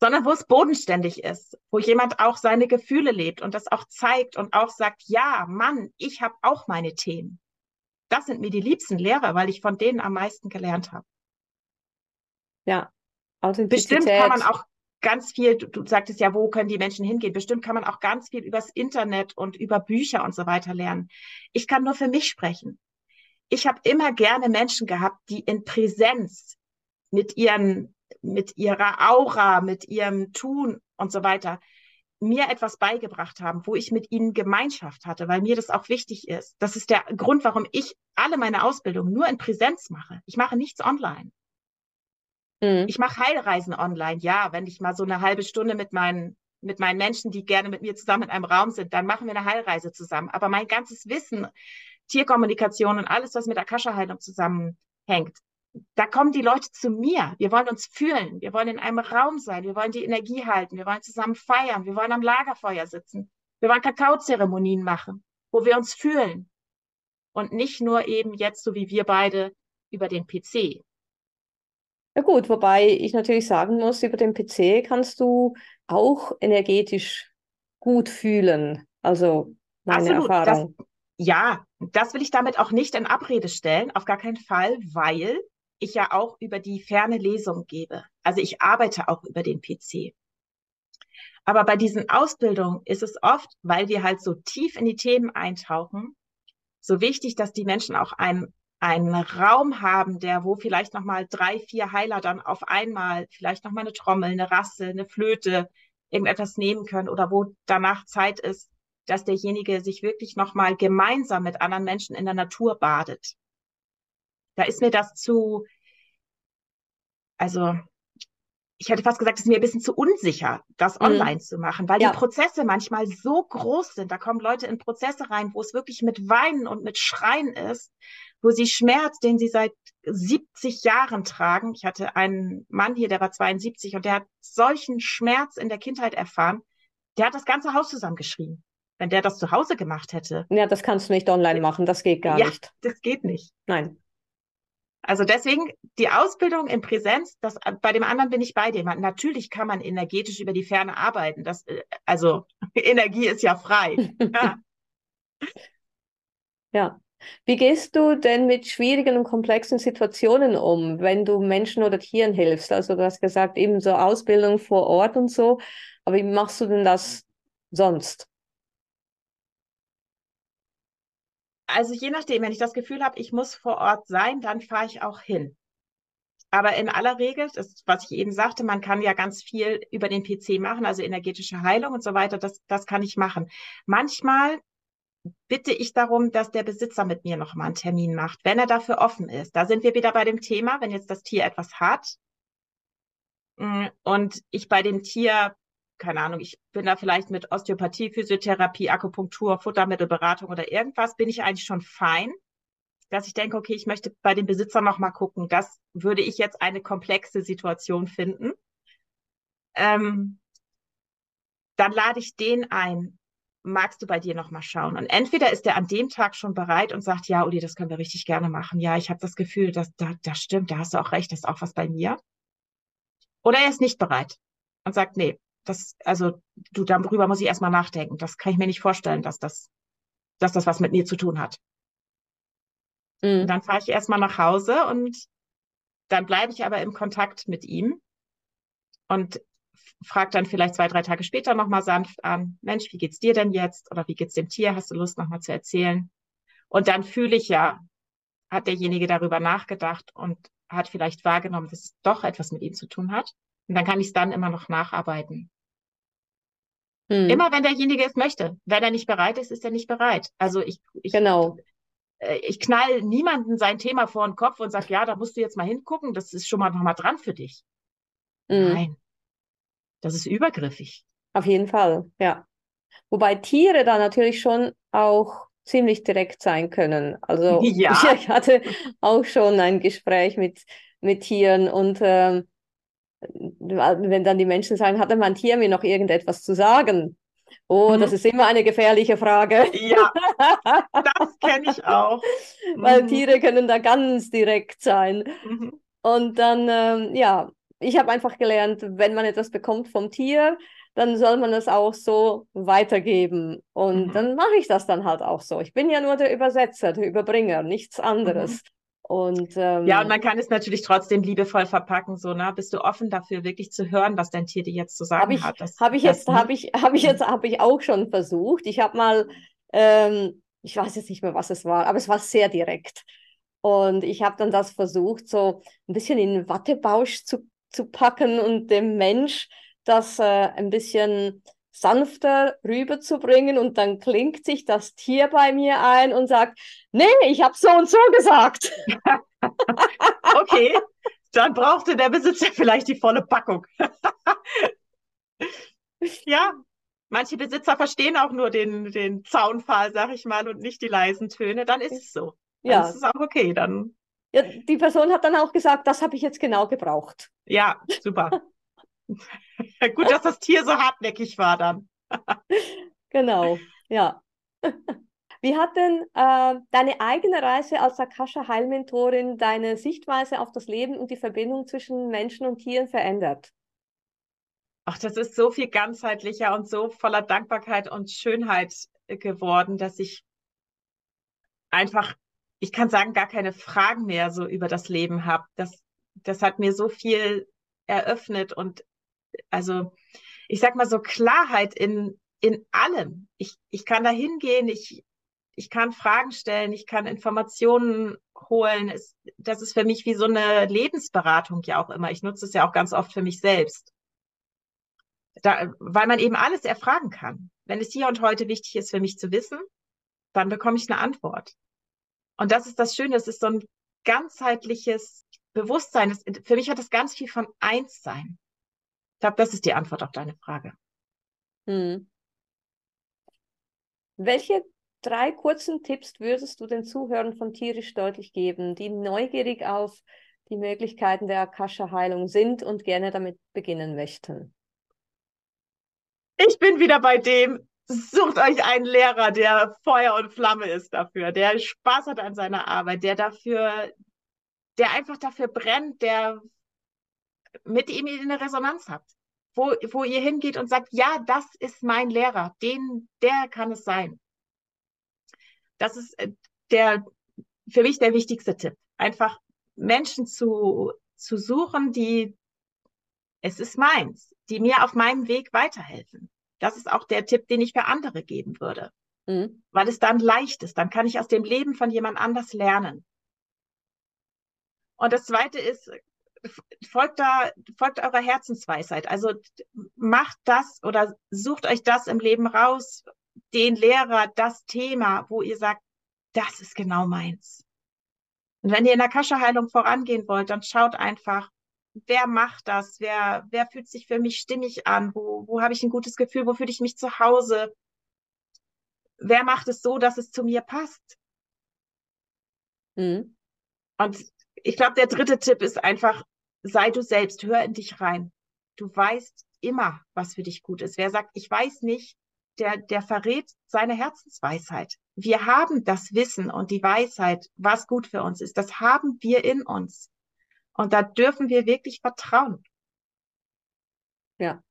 Sondern wo es bodenständig ist, wo jemand auch seine Gefühle lebt und das auch zeigt und auch sagt, ja, Mann, ich habe auch meine Themen. Das sind mir die liebsten Lehrer, weil ich von denen am meisten gelernt habe. Ja, Authentizität. Bestimmt kann man auch ganz viel, du, du sagtest ja, wo können die Menschen hingehen? Bestimmt kann man auch ganz viel übers Internet und über Bücher und so weiter lernen. Ich kann nur für mich sprechen. Ich habe immer gerne Menschen gehabt, die in Präsenz mit ihren, mit ihrer Aura, mit ihrem Tun und so weiter mir etwas beigebracht haben, wo ich mit ihnen Gemeinschaft hatte, weil mir das auch wichtig ist. Das ist der Grund, warum ich alle meine Ausbildung nur in Präsenz mache. Ich mache nichts online. Mhm. Ich mache Heilreisen online, ja, wenn ich mal so eine halbe Stunde mit meinen mit meinen Menschen, die gerne mit mir zusammen in einem Raum sind, dann machen wir eine Heilreise zusammen. Aber mein ganzes Wissen, Tierkommunikation und alles, was mit Akasha-Heilung zusammenhängt, da kommen die Leute zu mir. Wir wollen uns fühlen. Wir wollen in einem Raum sein. Wir wollen die Energie halten. Wir wollen zusammen feiern. Wir wollen am Lagerfeuer sitzen. Wir wollen Kakaozeremonien machen, wo wir uns fühlen. Und nicht nur eben jetzt, so wie wir beide, über den PC. Ja gut, wobei ich natürlich sagen muss, über den PC kannst du auch energetisch gut fühlen. Also meine Absolut, Erfahrung. Das, ja, das will ich damit auch nicht in Abrede stellen, auf gar keinen Fall, weil ich ja auch über die ferne Lesung gebe. Also ich arbeite auch über den PC. Aber bei diesen Ausbildungen ist es oft, weil wir halt so tief in die Themen eintauchen, so wichtig, dass die Menschen auch einen, einen Raum haben, der, wo vielleicht nochmal drei, vier Heiler dann auf einmal, vielleicht nochmal eine Trommel, eine Rasse, eine Flöte, irgendetwas nehmen können oder wo danach Zeit ist, dass derjenige sich wirklich nochmal gemeinsam mit anderen Menschen in der Natur badet. Da ist mir das zu, also ich hätte fast gesagt, es ist mir ein bisschen zu unsicher, das mhm. online mhm. zu machen, weil ja. die Prozesse manchmal so groß sind. Da kommen Leute in Prozesse rein, wo es wirklich mit Weinen und mit Schreien ist, wo sie Schmerz, den sie seit 70 Jahren tragen. Ich hatte einen Mann hier, der war 72 und der hat solchen Schmerz in der Kindheit erfahren. Der hat das ganze Haus zusammengeschrien. Wenn der das zu Hause gemacht hätte. Ja, das kannst du nicht online machen, das geht gar ja, nicht. Das geht nicht. Nein. Also deswegen die Ausbildung in Präsenz, das, bei dem anderen bin ich bei dir. natürlich kann man energetisch über die Ferne arbeiten. Das, äh, also (laughs) Energie ist ja frei. (laughs) ja. ja. Wie gehst du denn mit schwierigen und komplexen Situationen um, wenn du Menschen oder Tieren hilfst? Also du hast gesagt, eben so Ausbildung vor Ort und so. Aber wie machst du denn das sonst? Also je nachdem, wenn ich das Gefühl habe, ich muss vor Ort sein, dann fahre ich auch hin. Aber in aller Regel, das, was ich eben sagte, man kann ja ganz viel über den PC machen, also energetische Heilung und so weiter, das, das kann ich machen. Manchmal bitte ich darum, dass der Besitzer mit mir nochmal einen Termin macht, wenn er dafür offen ist. Da sind wir wieder bei dem Thema, wenn jetzt das Tier etwas hat mm, und ich bei dem Tier keine Ahnung, ich bin da vielleicht mit Osteopathie, Physiotherapie, Akupunktur, Futtermittelberatung oder irgendwas, bin ich eigentlich schon fein. dass ich denke, okay, ich möchte bei den Besitzern noch mal gucken. Das würde ich jetzt eine komplexe Situation finden. Ähm, dann lade ich den ein. Magst du bei dir noch mal schauen? Und entweder ist er an dem Tag schon bereit und sagt, ja, Uli, das können wir richtig gerne machen. Ja, ich habe das Gefühl, dass da, das stimmt, da hast du auch recht, das ist auch was bei mir. Oder er ist nicht bereit und sagt, nee, das, also du, darüber muss ich erstmal nachdenken. Das kann ich mir nicht vorstellen, dass das, dass das was mit mir zu tun hat. Mhm. dann fahre ich erstmal nach Hause und dann bleibe ich aber im Kontakt mit ihm und frage dann vielleicht zwei, drei Tage später nochmal sanft an, Mensch, wie geht's dir denn jetzt? Oder wie geht's dem Tier? Hast du Lust nochmal zu erzählen? Und dann fühle ich ja, hat derjenige darüber nachgedacht und hat vielleicht wahrgenommen, dass es doch etwas mit ihm zu tun hat. Und dann kann ich es dann immer noch nacharbeiten. Hm. Immer wenn derjenige es möchte. Wenn er nicht bereit ist, ist er nicht bereit. Also ich, ich genau. Äh, ich knall niemanden sein Thema vor den Kopf und sag, ja, da musst du jetzt mal hingucken, das ist schon mal noch mal dran für dich. Mhm. Nein. Das ist übergriffig. Auf jeden Fall, ja. Wobei Tiere da natürlich schon auch ziemlich direkt sein können. Also (laughs) ja. (laughs) ich hatte auch schon ein Gespräch mit, mit Tieren und ähm, wenn dann die Menschen sagen, hatte mein Tier mir noch irgendetwas zu sagen? Oh, mhm. das ist immer eine gefährliche Frage. Ja, das kenne ich auch. (laughs) Weil mhm. Tiere können da ganz direkt sein. Mhm. Und dann, ähm, ja, ich habe einfach gelernt, wenn man etwas bekommt vom Tier, dann soll man es auch so weitergeben. Und mhm. dann mache ich das dann halt auch so. Ich bin ja nur der Übersetzer, der Überbringer, nichts anderes. Und, ähm, ja, und man kann es natürlich trotzdem liebevoll verpacken, so, ne? Bist du offen dafür, wirklich zu hören, was dein Tier dir jetzt zu sagen hab ich, hat? Habe ich jetzt, habe ich, habe ich jetzt, habe ich auch schon versucht. Ich habe mal, ähm, ich weiß jetzt nicht mehr, was es war, aber es war sehr direkt. Und ich habe dann das versucht, so ein bisschen in Wattebausch zu, zu packen und dem Mensch das äh, ein bisschen sanfter rüberzubringen und dann klingt sich das Tier bei mir ein und sagt, nee, ich habe so und so gesagt. (laughs) okay, dann brauchte der Besitzer vielleicht die volle Packung. (laughs) ja, manche Besitzer verstehen auch nur den, den Zaunpfahl, sag ich mal, und nicht die leisen Töne, dann ist es so. Dann ja. ist es auch okay, dann. Ja, die Person hat dann auch gesagt, das habe ich jetzt genau gebraucht. Ja, super. (laughs) (laughs) Gut, dass das Tier so hartnäckig war dann. (laughs) genau, ja. (laughs) Wie hat denn äh, deine eigene Reise als Akasha Heilmentorin deine Sichtweise auf das Leben und die Verbindung zwischen Menschen und Tieren verändert? Ach, das ist so viel ganzheitlicher und so voller Dankbarkeit und Schönheit geworden, dass ich einfach, ich kann sagen, gar keine Fragen mehr so über das Leben habe. Das, das hat mir so viel eröffnet und also ich sag mal so Klarheit in, in allem. Ich, ich kann da hingehen, ich, ich kann Fragen stellen, ich kann Informationen holen. Es, das ist für mich wie so eine Lebensberatung ja auch immer. Ich nutze es ja auch ganz oft für mich selbst. Da, weil man eben alles erfragen kann. Wenn es hier und heute wichtig ist für mich zu wissen, dann bekomme ich eine Antwort. Und das ist das Schöne, es ist so ein ganzheitliches Bewusstsein. Das, für mich hat es ganz viel von Einssein. Ich glaube, das ist die Antwort auf deine Frage. Hm. Welche drei kurzen Tipps würdest du den Zuhörern von Tierisch deutlich geben, die neugierig auf die Möglichkeiten der Akasha-Heilung sind und gerne damit beginnen möchten? Ich bin wieder bei dem, sucht euch einen Lehrer, der Feuer und Flamme ist dafür, der Spaß hat an seiner Arbeit, der dafür, der einfach dafür brennt, der mit ihm in eine Resonanz habt, wo, wo ihr hingeht und sagt, ja, das ist mein Lehrer, den, der kann es sein. Das ist äh, der, für mich der wichtigste Tipp. Einfach Menschen zu, zu suchen, die, es ist meins, die mir auf meinem Weg weiterhelfen. Das ist auch der Tipp, den ich für andere geben würde. Mhm. Weil es dann leicht ist. Dann kann ich aus dem Leben von jemand anders lernen. Und das zweite ist, folgt da, folgt eurer Herzensweisheit. Also macht das oder sucht euch das im Leben raus, den Lehrer, das Thema, wo ihr sagt, das ist genau meins. Und wenn ihr in der Kascheheilung vorangehen wollt, dann schaut einfach, wer macht das? Wer, wer fühlt sich für mich stimmig an? Wo, wo habe ich ein gutes Gefühl? Wo fühle ich mich zu Hause? Wer macht es so, dass es zu mir passt? Mhm. Und ich glaube, der dritte Tipp ist einfach, sei du selbst, hör in dich rein. Du weißt immer, was für dich gut ist. Wer sagt, ich weiß nicht, der, der verrät seine Herzensweisheit. Wir haben das Wissen und die Weisheit, was gut für uns ist. Das haben wir in uns. Und da dürfen wir wirklich vertrauen. Ja.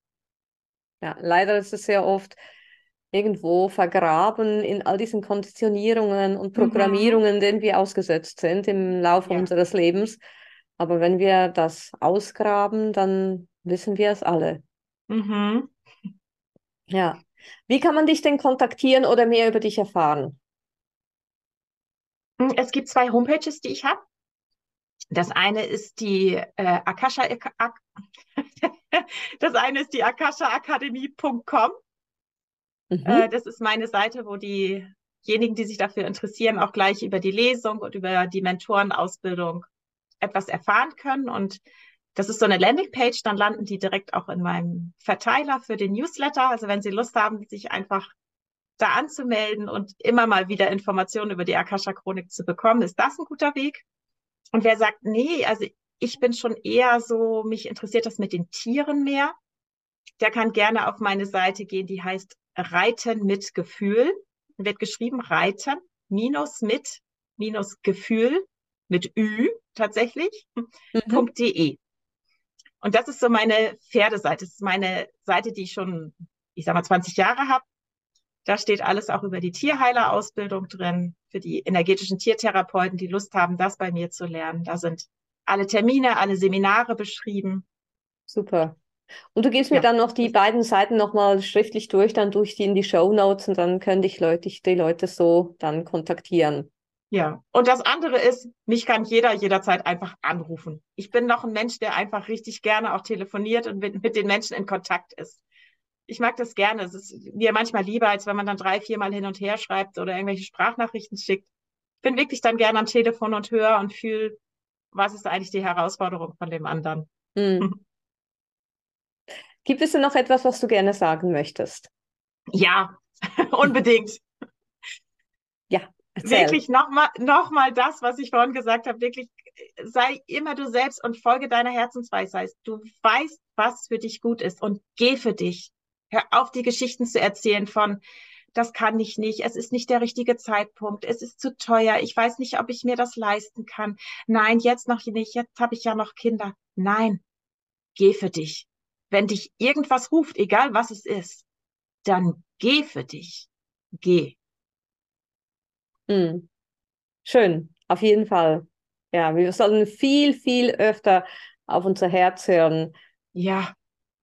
Ja, leider ist es sehr oft irgendwo vergraben in all diesen Konditionierungen und mhm. Programmierungen, mhm. denen wir ausgesetzt sind im Laufe ja. unseres Lebens. Aber wenn wir das ausgraben, dann wissen wir es alle. Mhm. Ja. Wie kann man dich denn kontaktieren oder mehr über dich erfahren? Hm, es gibt zwei Homepages, die ich habe. Das eine ist die äh, Akasha, Ak (laughs) das eine ist die akashaakademie.com. Mhm. Äh, das ist meine Seite, wo diejenigen, die sich dafür interessieren, auch gleich über die Lesung und über die Mentorenausbildung etwas erfahren können. Und das ist so eine Landingpage, dann landen die direkt auch in meinem Verteiler für den Newsletter. Also wenn Sie Lust haben, sich einfach da anzumelden und immer mal wieder Informationen über die Akasha-Chronik zu bekommen, ist das ein guter Weg. Und wer sagt, nee, also ich bin schon eher so, mich interessiert das mit den Tieren mehr, der kann gerne auf meine Seite gehen, die heißt Reiten mit Gefühl. Wird geschrieben Reiten minus mit minus Gefühl mit Ü tatsächlich, mhm. .de. Und das ist so meine Pferdeseite. Das ist meine Seite, die ich schon, ich sag mal, 20 Jahre habe. Da steht alles auch über die Tierheilerausbildung drin, für die energetischen Tiertherapeuten, die Lust haben, das bei mir zu lernen. Da sind alle Termine, alle Seminare beschrieben. Super. Und du gibst mir ja. dann noch die beiden Seiten nochmal schriftlich durch, dann durch die in die Show Notes und dann könnte ich Leute, die Leute so dann kontaktieren. Ja, und das andere ist, mich kann jeder jederzeit einfach anrufen. Ich bin noch ein Mensch, der einfach richtig gerne auch telefoniert und mit, mit den Menschen in Kontakt ist. Ich mag das gerne. Es ist mir manchmal lieber, als wenn man dann drei, viermal hin und her schreibt oder irgendwelche Sprachnachrichten schickt. Ich bin wirklich dann gerne am Telefon und höre und fühle, was ist eigentlich die Herausforderung von dem anderen. Mhm. (laughs) Gibt es denn noch etwas, was du gerne sagen möchtest? Ja, (laughs) unbedingt. ja. Erzähl. Wirklich nochmal noch mal das, was ich vorhin gesagt habe, wirklich sei immer du selbst und folge deiner Herzensweisheit. Du weißt, was für dich gut ist und geh für dich. Hör auf, die Geschichten zu erzählen von, das kann ich nicht, es ist nicht der richtige Zeitpunkt, es ist zu teuer, ich weiß nicht, ob ich mir das leisten kann. Nein, jetzt noch nicht, jetzt habe ich ja noch Kinder. Nein, geh für dich. Wenn dich irgendwas ruft, egal was es ist, dann geh für dich. Geh. Mhm. Schön, auf jeden Fall. Ja, wir sollen viel, viel öfter auf unser Herz hören. Ja.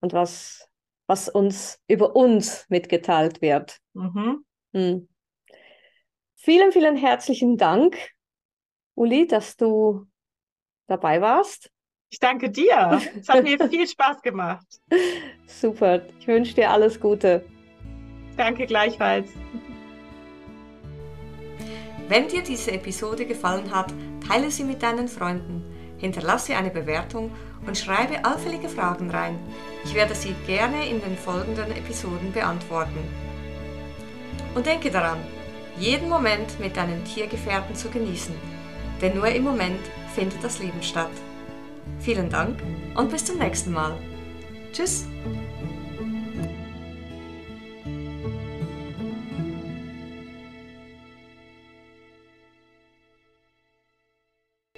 Und was, was uns über uns mitgeteilt wird. Mhm. Mhm. Vielen, vielen herzlichen Dank, Uli, dass du dabei warst. Ich danke dir. Es hat mir (laughs) viel Spaß gemacht. Super. Ich wünsche dir alles Gute. Danke gleichfalls. Wenn dir diese Episode gefallen hat, teile sie mit deinen Freunden, hinterlasse eine Bewertung und schreibe allfällige Fragen rein. Ich werde sie gerne in den folgenden Episoden beantworten. Und denke daran, jeden Moment mit deinen Tiergefährten zu genießen, denn nur im Moment findet das Leben statt. Vielen Dank und bis zum nächsten Mal. Tschüss!